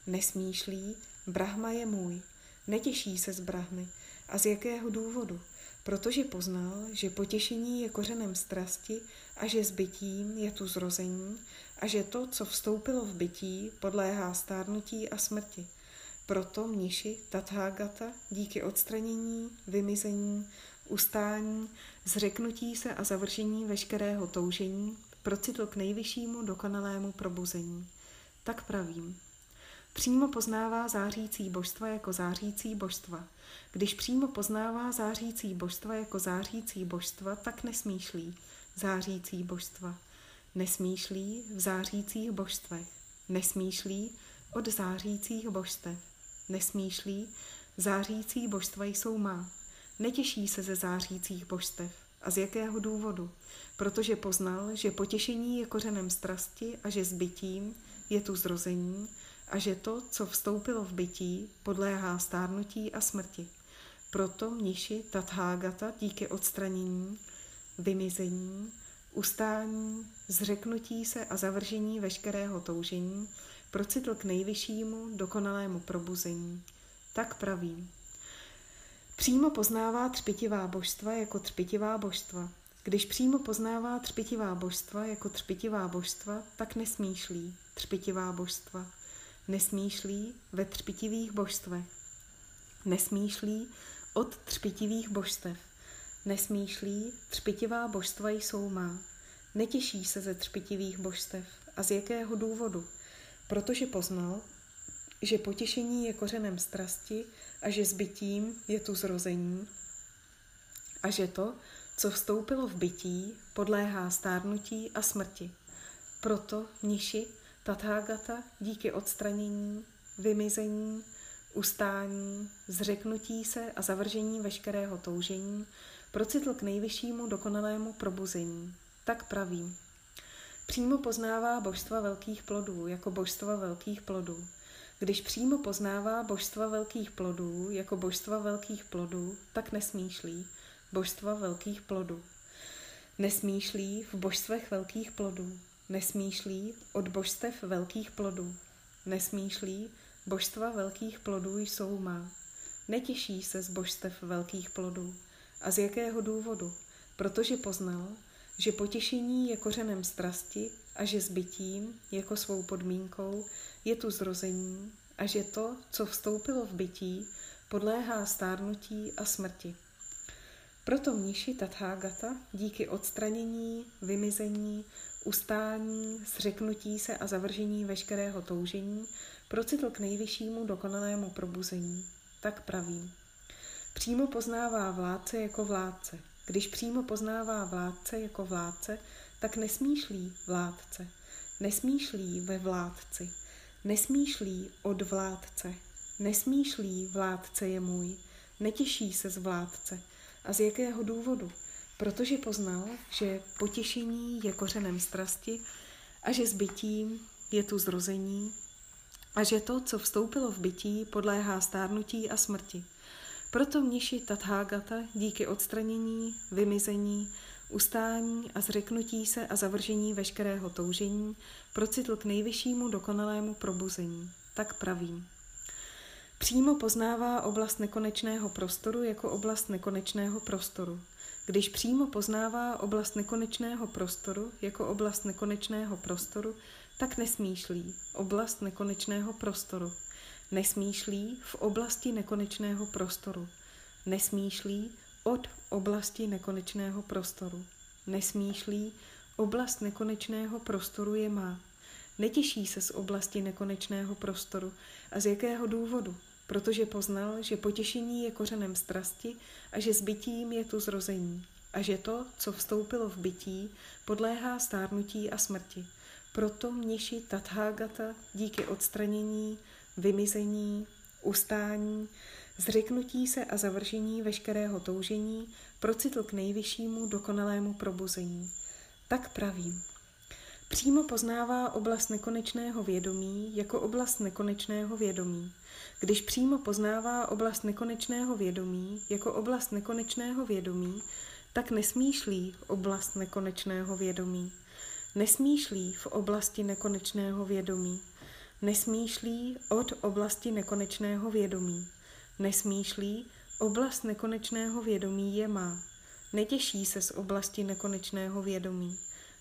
Nesmýšlí Brahma je můj. Netěší se z Brahmy. A z jakého důvodu? Protože poznal, že potěšení je kořenem strasti a že s bytím je tu zrození a že to, co vstoupilo v bytí, podléhá stárnutí a smrti. Proto mniši Tathagata díky odstranění, vymizení, ustání, zřeknutí se a završení veškerého toužení procitl k nejvyššímu dokonalému probuzení. Tak pravím. Přímo poznává zářící božstva jako zářící božstva. Když přímo poznává zářící božstva jako zářící božstva, tak nesmýšlí zářící božstva. Nesmýšlí v zářících božstvech. Nesmýšlí od zářících božstev. Nesmýšlí, zářící božstva jsou má. Netěší se ze zářících božstev. A z jakého důvodu? Protože poznal, že potěšení je kořenem strasti a že s bytím je tu zrození a že to, co vstoupilo v bytí, podléhá stárnutí a smrti. Proto mniši Tathagata díky odstranění, vymizení, ustání, zřeknutí se a zavržení veškerého toužení procitl k nejvyššímu dokonalému probuzení. Tak pravím. Přímo poznává třpitivá božstva jako třpitivá božstva. Když přímo poznává třpitivá božstva jako třpitivá božstva, tak nesmýšlí třpitivá božstva. Nesmýšlí ve třpitivých božstvech. Nesmýšlí od třpitivých božstev. Nesmýšlí, třpitivá božstva jsou má. Netěší se ze třpitivých božstev. A z jakého důvodu? Protože poznal, že potěšení je kořenem strasti a že zbytím je tu zrození a že to, co vstoupilo v bytí, podléhá stárnutí a smrti. Proto mniši Tathagata díky odstranění, vymizení, ustání, zřeknutí se a zavržení veškerého toužení procitl k nejvyššímu dokonalému probuzení. Tak pravím. Přímo poznává božstva velkých plodů jako božstva velkých plodů. Když přímo poznává božstva velkých plodů jako božstva velkých plodů, tak nesmýšlí božstva velkých plodů. Nesmýšlí v božstvech velkých plodů. Nesmýšlí od božstev velkých plodů. Nesmýšlí božstva velkých plodů jsou má. Netěší se z božstev velkých plodů. A z jakého důvodu? Protože poznal, že potěšení je kořenem strasti a že zbytím, jako svou podmínkou, je tu zrození a že to, co vstoupilo v bytí, podléhá stárnutí a smrti. Proto mniši Tathagata díky odstranění, vymizení, ustání, zřeknutí se a zavržení veškerého toužení procitl k nejvyššímu dokonalému probuzení. Tak pravím. Přímo poznává vládce jako vládce. Když přímo poznává vládce jako vládce, tak nesmýšlí vládce. Nesmýšlí ve vládci. Nesmýšlí od vládce. Nesmýšlí vládce je můj. Netěší se z vládce. A z jakého důvodu? Protože poznal, že potěšení je kořenem strasti a že s bytím je tu zrození a že to, co vstoupilo v bytí, podléhá stárnutí a smrti. Proto mniši Tathagata díky odstranění, vymizení, ustání a zřeknutí se a zavržení veškerého toužení procitl k nejvyššímu dokonalému probuzení. Tak pravím. Přímo poznává oblast nekonečného prostoru jako oblast nekonečného prostoru. Když přímo poznává oblast nekonečného prostoru jako oblast nekonečného prostoru, tak nesmýšlí oblast nekonečného prostoru. Nesmýšlí v oblasti nekonečného prostoru. Nesmýšlí od oblasti nekonečného prostoru. Nesmýšlí oblast nekonečného prostoru je má. Netěší se z oblasti nekonečného prostoru. A z jakého důvodu? Protože poznal, že potěšení je kořenem strasti a že s bytím je tu zrození a že to, co vstoupilo v bytí, podléhá stárnutí a smrti. Proto mniši Tathagata díky odstranění, vymizení, ustání, zřeknutí se a zavržení veškerého toužení procitl k nejvyššímu dokonalému probuzení. Tak pravím. Přímo poznává oblast nekonečného vědomí jako oblast nekonečného vědomí. Když přímo poznává oblast nekonečného vědomí jako oblast nekonečného vědomí, tak nesmýšlí oblast nekonečného vědomí. Nesmýšlí v oblasti nekonečného vědomí. Nesmýšlí od oblasti nekonečného vědomí. Nesmýšlí oblast nekonečného vědomí je má. Netěší se z oblasti nekonečného vědomí.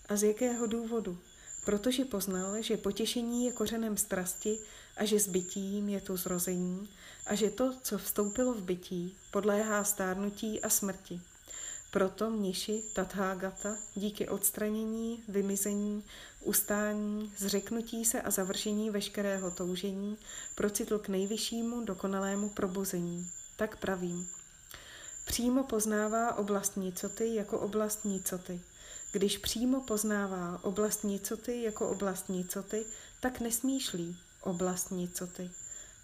A z jakého důvodu? Protože poznal, že potěšení je kořenem strasti a že s bytím je tu zrození a že to, co vstoupilo v bytí, podléhá stárnutí a smrti. Proto mniši Tathagata díky odstranění, vymizení, ustání, zřeknutí se a završení veškerého toužení procitl k nejvyššímu dokonalému probuzení. Tak pravím. Přímo poznává oblast nicoty jako oblast nicoty. Když přímo poznává oblast nicoty jako oblast nicoty, tak nesmýšlí oblast nicoty.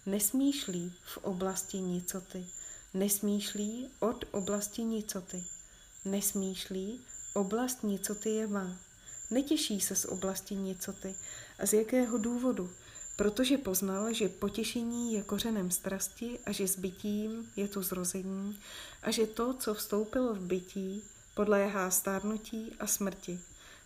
Nesmýšlí v oblasti nicoty. Nesmýšlí od oblasti nicoty. Nesmýšlí, oblast nicoty je má. Netěší se z oblasti nicoty. A z jakého důvodu? Protože poznal, že potěšení je kořenem strasti a že s bytím je tu zrození a že to, co vstoupilo v bytí, podléhá stárnutí a smrti.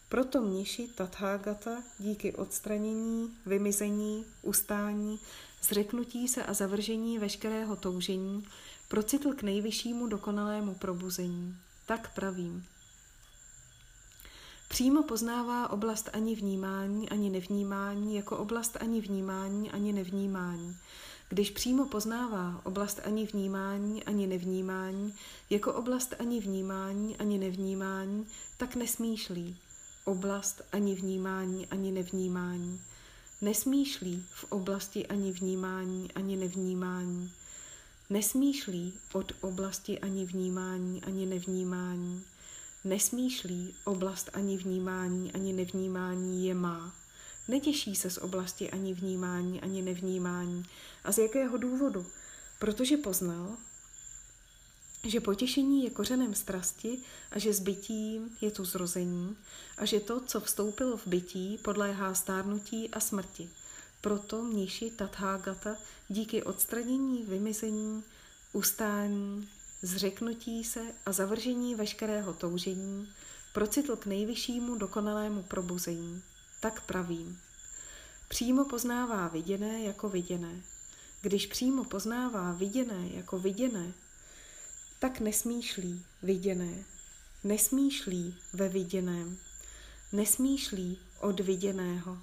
Proto mniši Tathagata díky odstranění, vymizení, ustání, zřeknutí se a zavržení veškerého toužení procitl k nejvyššímu dokonalému probuzení. Tak pravím. Přímo poznává oblast ani vnímání, ani nevnímání jako oblast ani vnímání, ani nevnímání. Když přímo poznává oblast ani vnímání, ani nevnímání, jako oblast ani vnímání, ani nevnímání, tak nesmýšlí. Oblast ani vnímání, ani nevnímání. Nesmýšlí v oblasti ani vnímání, ani nevnímání. Nesmýšlí od oblasti ani vnímání, ani nevnímání. Nesmýšlí oblast ani vnímání, ani nevnímání je má. Netěší se z oblasti ani vnímání, ani nevnímání. A z jakého důvodu? Protože poznal, že potěšení je kořenem strasti a že s bytím je tu zrození a že to, co vstoupilo v bytí, podléhá stárnutí a smrti. Proto mniši Tathagata díky odstranění, vymizení, ustání, zřeknutí se a zavržení veškerého toužení procitl k nejvyššímu dokonalému probuzení tak pravím. Přímo poznává viděné jako viděné. Když přímo poznává viděné jako viděné, tak nesmýšlí viděné. Nesmýšlí ve viděném. Nesmýšlí od viděného.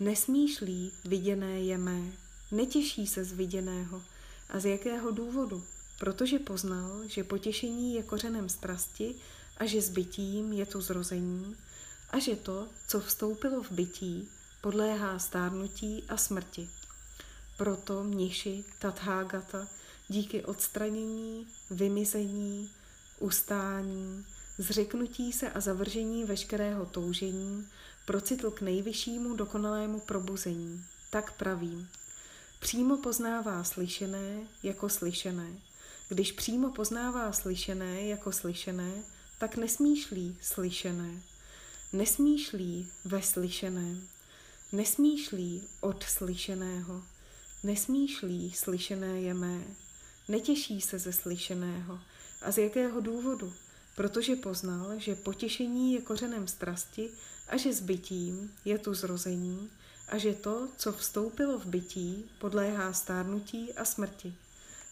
Nesmýšlí viděné je mé. Netěší se z viděného. A z jakého důvodu? Protože poznal, že potěšení je kořenem strasti a že zbytím je tu zrození, a že to, co vstoupilo v bytí, podléhá stárnutí a smrti. Proto mniši Tathagata díky odstranění, vymizení, ustání, zřeknutí se a zavržení veškerého toužení procitl k nejvyššímu dokonalému probuzení. Tak pravím. Přímo poznává slyšené jako slyšené. Když přímo poznává slyšené jako slyšené, tak nesmýšlí slyšené. Nesmýšlí ve slyšeném, nesmýšlí od slyšeného, nesmýšlí slyšené je mé, netěší se ze slyšeného. A z jakého důvodu? Protože poznal, že potěšení je kořenem strasti a že s bytím je tu zrození a že to, co vstoupilo v bytí, podléhá stárnutí a smrti.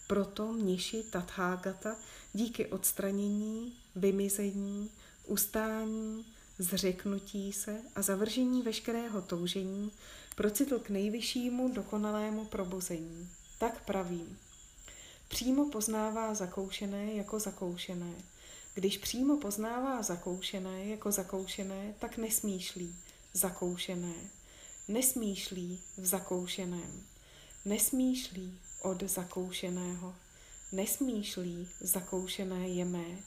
Proto mniši Tathagata díky odstranění, vymizení, ustání, zřeknutí se a zavržení veškerého toužení procitl k nejvyššímu dokonalému probuzení. Tak pravím. Přímo poznává zakoušené jako zakoušené. Když přímo poznává zakoušené jako zakoušené, tak nesmýšlí zakoušené. Nesmýšlí v zakoušeném. Nesmýšlí od zakoušeného. Nesmýšlí zakoušené je mé.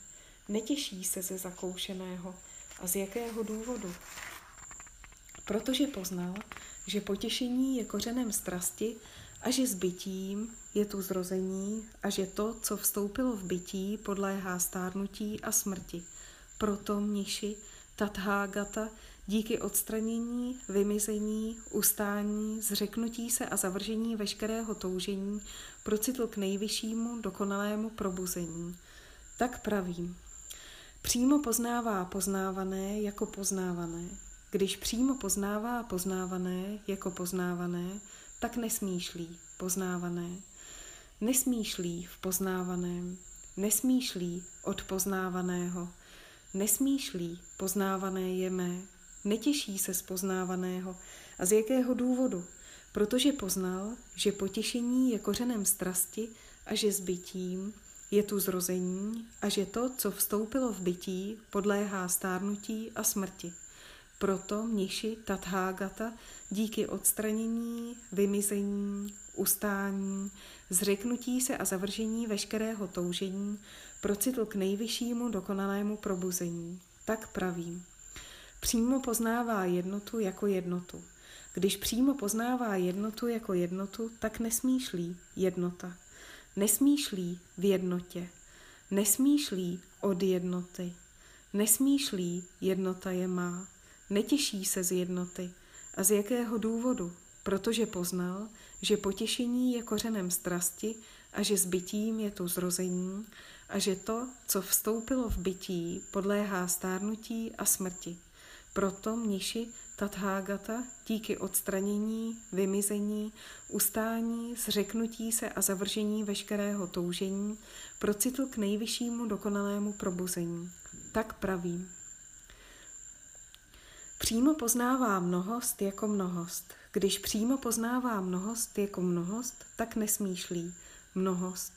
Netěší se ze zakoušeného. A z jakého důvodu? Protože poznal, že potěšení je kořenem strasti a že s bytím je tu zrození a že to, co vstoupilo v bytí, podléhá stárnutí a smrti. Proto mniši Tathagata díky odstranění, vymizení, ustání, zřeknutí se a zavržení veškerého toužení procitl k nejvyššímu dokonalému probuzení. Tak pravím. Přímo poznává poznávané jako poznávané. Když přímo poznává poznávané jako poznávané, tak nesmýšlí poznávané. Nesmýšlí v poznávaném, nesmýšlí od poznávaného, nesmýšlí poznávané je mé, netěší se z poznávaného. A z jakého důvodu? Protože poznal, že potěšení je kořenem strasti a že s bytím je tu zrození a že to, co vstoupilo v bytí, podléhá stárnutí a smrti. Proto mniši Tathagata díky odstranění, vymizení, ustání, zřeknutí se a zavržení veškerého toužení procitl k nejvyššímu dokonalému probuzení. Tak pravím. Přímo poznává jednotu jako jednotu. Když přímo poznává jednotu jako jednotu, tak nesmýšlí jednota. Nesmýšlí v jednotě. Nesmýšlí od jednoty. Nesmýšlí jednota je má. Netěší se z jednoty. A z jakého důvodu? Protože poznal, že potěšení je kořenem strasti a že s bytím je tu zrození a že to, co vstoupilo v bytí, podléhá stárnutí a smrti. Proto mniši Tathagata díky odstranění, vymizení, ustání, zřeknutí se a zavržení veškerého toužení procitl k nejvyššímu dokonalému probuzení. Tak pravím. Přímo poznává mnohost jako mnohost. Když přímo poznává mnohost jako mnohost, tak nesmýšlí mnohost.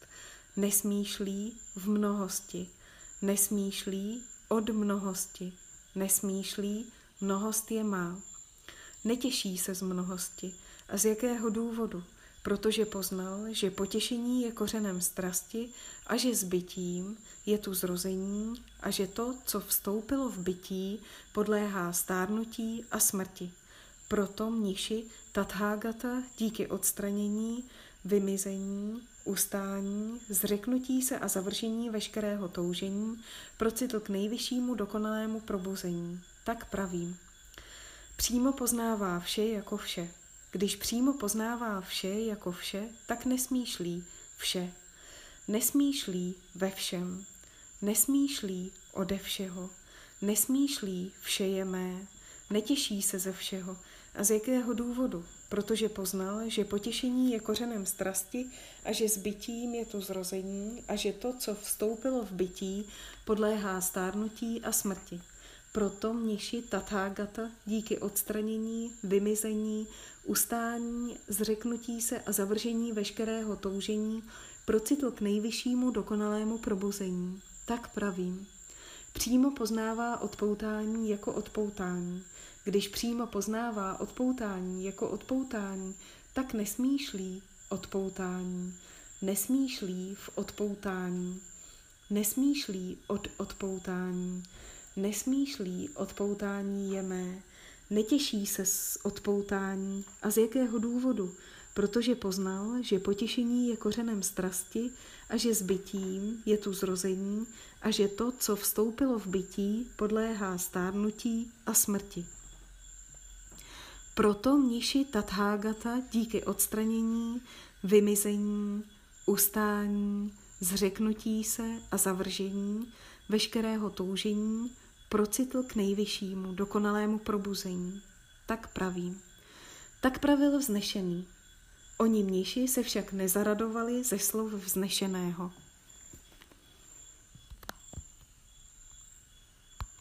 Nesmýšlí v mnohosti. Nesmýšlí od mnohosti. Nesmýšlí mnohost je má. Netěší se z mnohosti. A z jakého důvodu? protože poznal, že potěšení je kořenem strasti a že s bytím je tu zrození a že to, co vstoupilo v bytí, podléhá stárnutí a smrti. Proto mniši Tathagata díky odstranění, vymizení, ustání, zřeknutí se a zavržení veškerého toužení procitl k nejvyššímu dokonalému probuzení. Tak pravím. Přímo poznává vše jako vše. Když přímo poznává vše jako vše, tak nesmýšlí vše. Nesmýšlí ve všem. Nesmýšlí ode všeho. Nesmýšlí vše je mé. Netěší se ze všeho. A z jakého důvodu? Protože poznal, že potěšení je kořenem strasti a že s bytím je to zrození a že to, co vstoupilo v bytí, podléhá stárnutí a smrti. Proto mniši Tathagata díky odstranění, vymizení, ustání, zřeknutí se a zavržení veškerého toužení procitl k nejvyššímu dokonalému probuzení. Tak pravím. Přímo poznává odpoutání jako odpoutání. Když přímo poznává odpoutání jako odpoutání, tak nesmýšlí odpoutání. Nesmýšlí v odpoutání. Nesmýšlí od odpoutání. Nesmýšlí odpoutání je mé, netěší se z odpoutání a z jakého důvodu? Protože poznal, že potěšení je kořenem strasti a že s bytím je tu zrození a že to, co vstoupilo v bytí, podléhá stárnutí a smrti. Proto mniši Tathagata díky odstranění, vymizení, ustání, zřeknutí se a zavržení veškerého toužení procitl k nejvyššímu, dokonalému probuzení. Tak praví. Tak pravil vznešený. Oni mniši se však nezaradovali ze slov vznešeného.